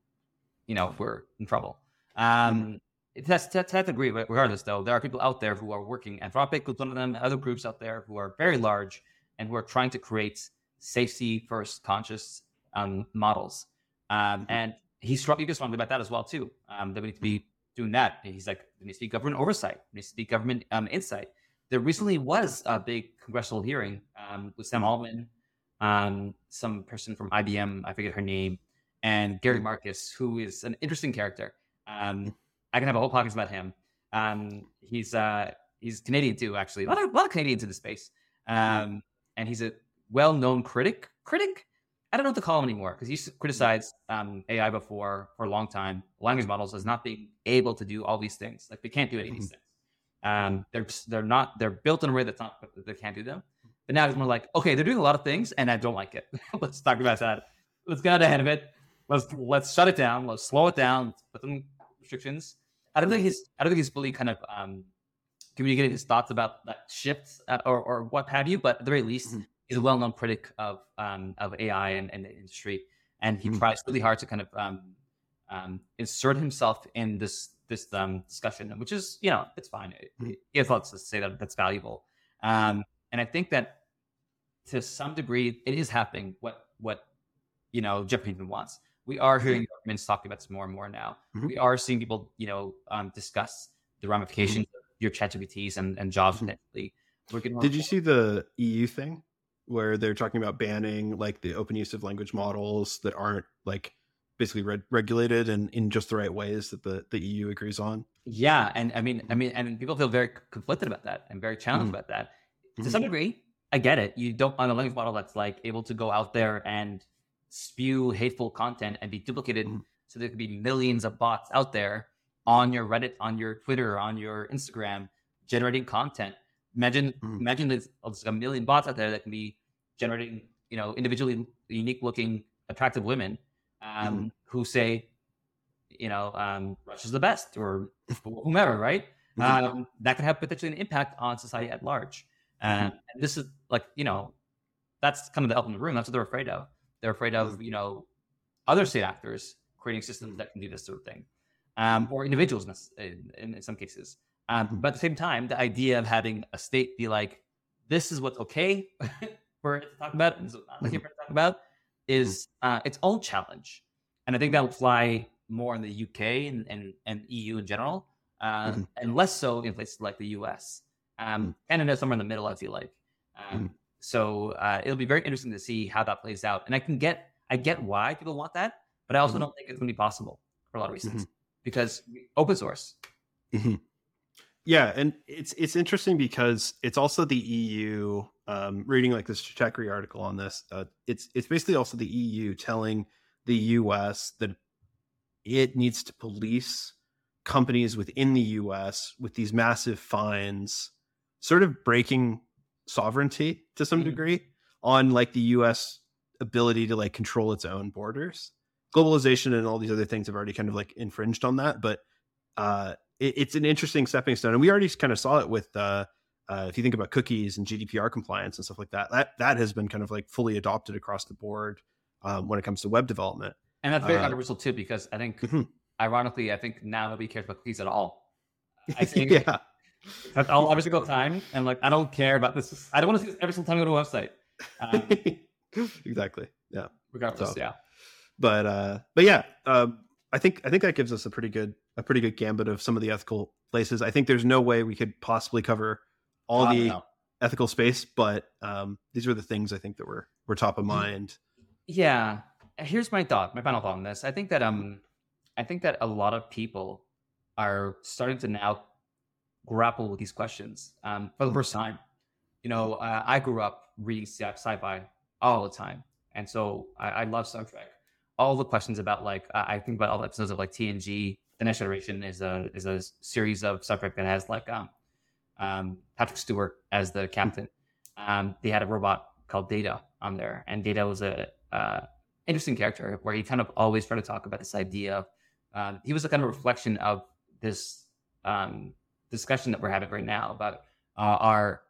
you know, we're in trouble. Um, mm-hmm. that's that's to agree. Regardless, though, there are people out there who are working. Anthropic is one of them. Other groups out there who are very large and who are trying to create safety first conscious um, models. Um, mm-hmm. and he's strongly strongly about that as well too. Um, that we need to be doing that. He's like, there needs to be government oversight. There needs to be government um, insight. There recently was a big congressional hearing um, with Sam Altman, um, some person from IBM, I forget her name, and Gary mm-hmm. Marcus, who is an interesting character. Um, I can have a whole podcast about him. Um, he's uh, he's Canadian too, actually. A lot of, a lot of Canadians in the space. Um, and he's a well-known critic. Critic? I don't know what to call him anymore because he criticized um, AI before for a long time. Language models as not being able to do all these things. Like they can't do any of these things. Um, they're they're not they're built in a way that's not they can't do them. But now it's more like, okay, they're doing a lot of things, and I don't like it. let's talk about that. Let's get ahead of it. Let's let's shut it down. Let's slow it down. Put some restrictions. I don't think he's I don't think he's fully kind of um, communicated his thoughts about that shift uh, or, or what have you. But at the very least, mm-hmm. he's a well-known critic of um, of AI and, and, the industry, and he mm-hmm. tries really hard to kind of um, um, insert himself in this this um, discussion, which is you know it's fine. Mm-hmm. He has lots to say that that's valuable, um, and I think that to some degree it is happening. What what you know Jeff Hinton wants. We are hearing mm-hmm. governments talking about this more and more now. Mm-hmm. We are seeing people, you know, um, discuss the ramifications mm-hmm your ChatGPTs and, and jobs mm-hmm. Did you see the EU thing where they're talking about banning like the open use of language models that aren't like basically re- regulated and in just the right ways that the, the EU agrees on? Yeah, and I mean, I mean, and people feel very conflicted about that and very challenged mm about that. To mm-hmm. some degree, I get it. You don't want a language model that's like able to go out there and spew hateful content and be duplicated, mm so there could be millions of bots out there on your Reddit, on your Twitter, on your Instagram, generating content. Imagine, mm. imagine there's, a million bots out there that can be generating, you know, individually unique looking, attractive women um, mm. who say, you know, um, Russia's the best or whomever, right? Mm-hmm. Um, that could have potentially an impact on society at large. mm-hmm. And this is like, you know, that's kind of the elephant in the room. That's what they're afraid of. They're afraid of, mm-hmm. you know, other state actors creating systems that can do this sort of thing um, or individuals in, in, in some cases. Um, but at the same time, the idea of having a state be like, this is what's okay for it to talk about, and not okay for it to talk about, is uh, its own challenge. And I think that will fly more in the UK and, and, and EU in general, uh, mm-hmm. and less so in places like the US. Um, mm. Canada somewhere in the middle, I feel like. Um, mm-hmm. So uh, it'll be very interesting to see how that plays out. And I can get, I get why people want that, but I also mm-hmm. don't think it's going to be possible for a lot of reasons. Mm-hmm because open source. Yeah, and it's it's interesting because it's also the EU. Um, reading like this Chakri article on this, uh, it's it's basically also the EU telling the US that it needs to police companies within the US with these massive fines, sort of breaking sovereignty to some mm-hmm. degree on like the US ability to like control its own borders globalization and all these other things have already kind of like infringed on that but uh, it, it's an interesting stepping stone. And we already kind of saw it with uh, uh, if you think about cookies and gdpr compliance and stuff like that that that has been kind of like fully adopted across the board um, when it comes to web development. And that's very uh, controversial too because i think mm-hmm. ironically i think now nobody cares about cookies at all. I think yeah. that's all every single time and like i don't care about this. I don't want to see this every single time i go to a website. Um, exactly. Yeah. regardless so. yeah. but uh, but yeah, um, I think I think that gives us a pretty good a pretty good gambit of some of the ethical places. I think there's no way we could possibly cover all the know. ethical space, but um, these are the things I think that were were top of mind. Yeah, here's my thought, my final thought on this. I think that um, I think that a lot of people are starting to now grapple with these questions um, for the first time. You know, uh, I grew up reading sci-fi all the time And so I, I love Star Trek. All the questions about like I think about all the episodes of like TNG. The Next Generation is a is a series of Trek that has like um, um Patrick Stewart as the captain. Um, they had a robot called Data on there, and Data was a uh, interesting character where he kind of always tried to talk about this idea of um, he was a kind of reflection of this um, discussion that we're having right now about uh, our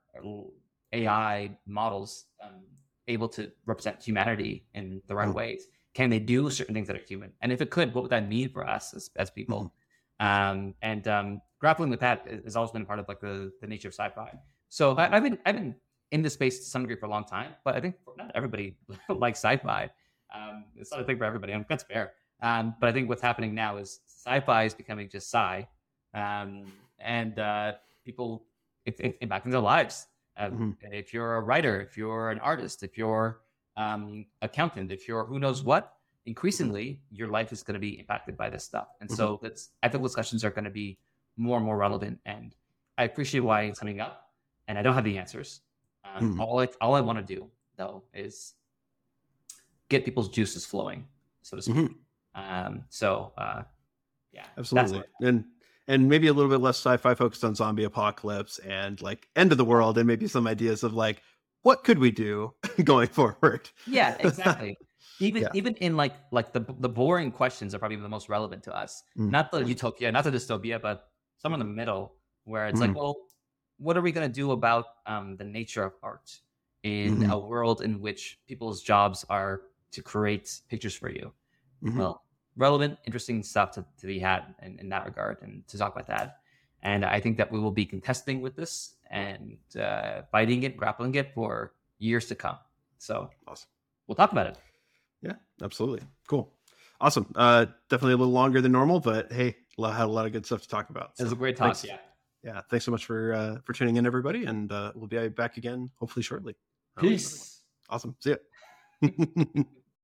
AI models um, able to represent humanity in the right mm. ways? Can they do certain things that are human? And if it could, what would that mean for us as, as people? Mm. Um, and um, grappling with that has always been part of like the, the nature of sci-fi. So I, have been I've been in this space to some degree for a long time, but I think not everybody likes sci-fi. Um, it's not a thing for everybody, and that's fair. Um, but I think what's happening now is sci-fi is becoming just sci, um, and uh, people it, it impacting their lives. Uh, mm-hmm. If you're a writer, if you're an artist, if you're um, accountant, if you're who knows what, increasingly your life is going to be impacted by this stuff. And mm-hmm. so that's ethical discussions are going to be more and more relevant. And I appreciate why it's coming up. And I don't have the answers. Um, mm-hmm. All I all I want to do though is get people's juices flowing, so to speak. Mm-hmm. Um, so uh, yeah, absolutely. And and maybe a little bit less sci-fi focused on zombie apocalypse and like end of the world and maybe some ideas of like what could we do going forward yeah exactly even yeah. even in like like the the boring questions are probably the most relevant to us mm. not the utopia not the dystopia but somewhere in the middle where it's mm. like well what are we going to do about um, the nature of art in mm-hmm. a world in which people's jobs are to create pictures for you mm-hmm. well relevant, interesting stuff to, to be had in, in that regard and to talk about that. And I think that we will be contesting with this and uh, fighting it, grappling it for years to come. So awesome. We'll talk about it. Yeah, absolutely. Cool. Awesome. Uh, definitely a little longer than normal, but hey, had a lot of good stuff to talk about. So it was a great talk. Thanks. Yeah. Yeah. Thanks so much for uh, for tuning in, everybody, and uh, we'll be back again hopefully shortly. Peace. Awesome. See ya.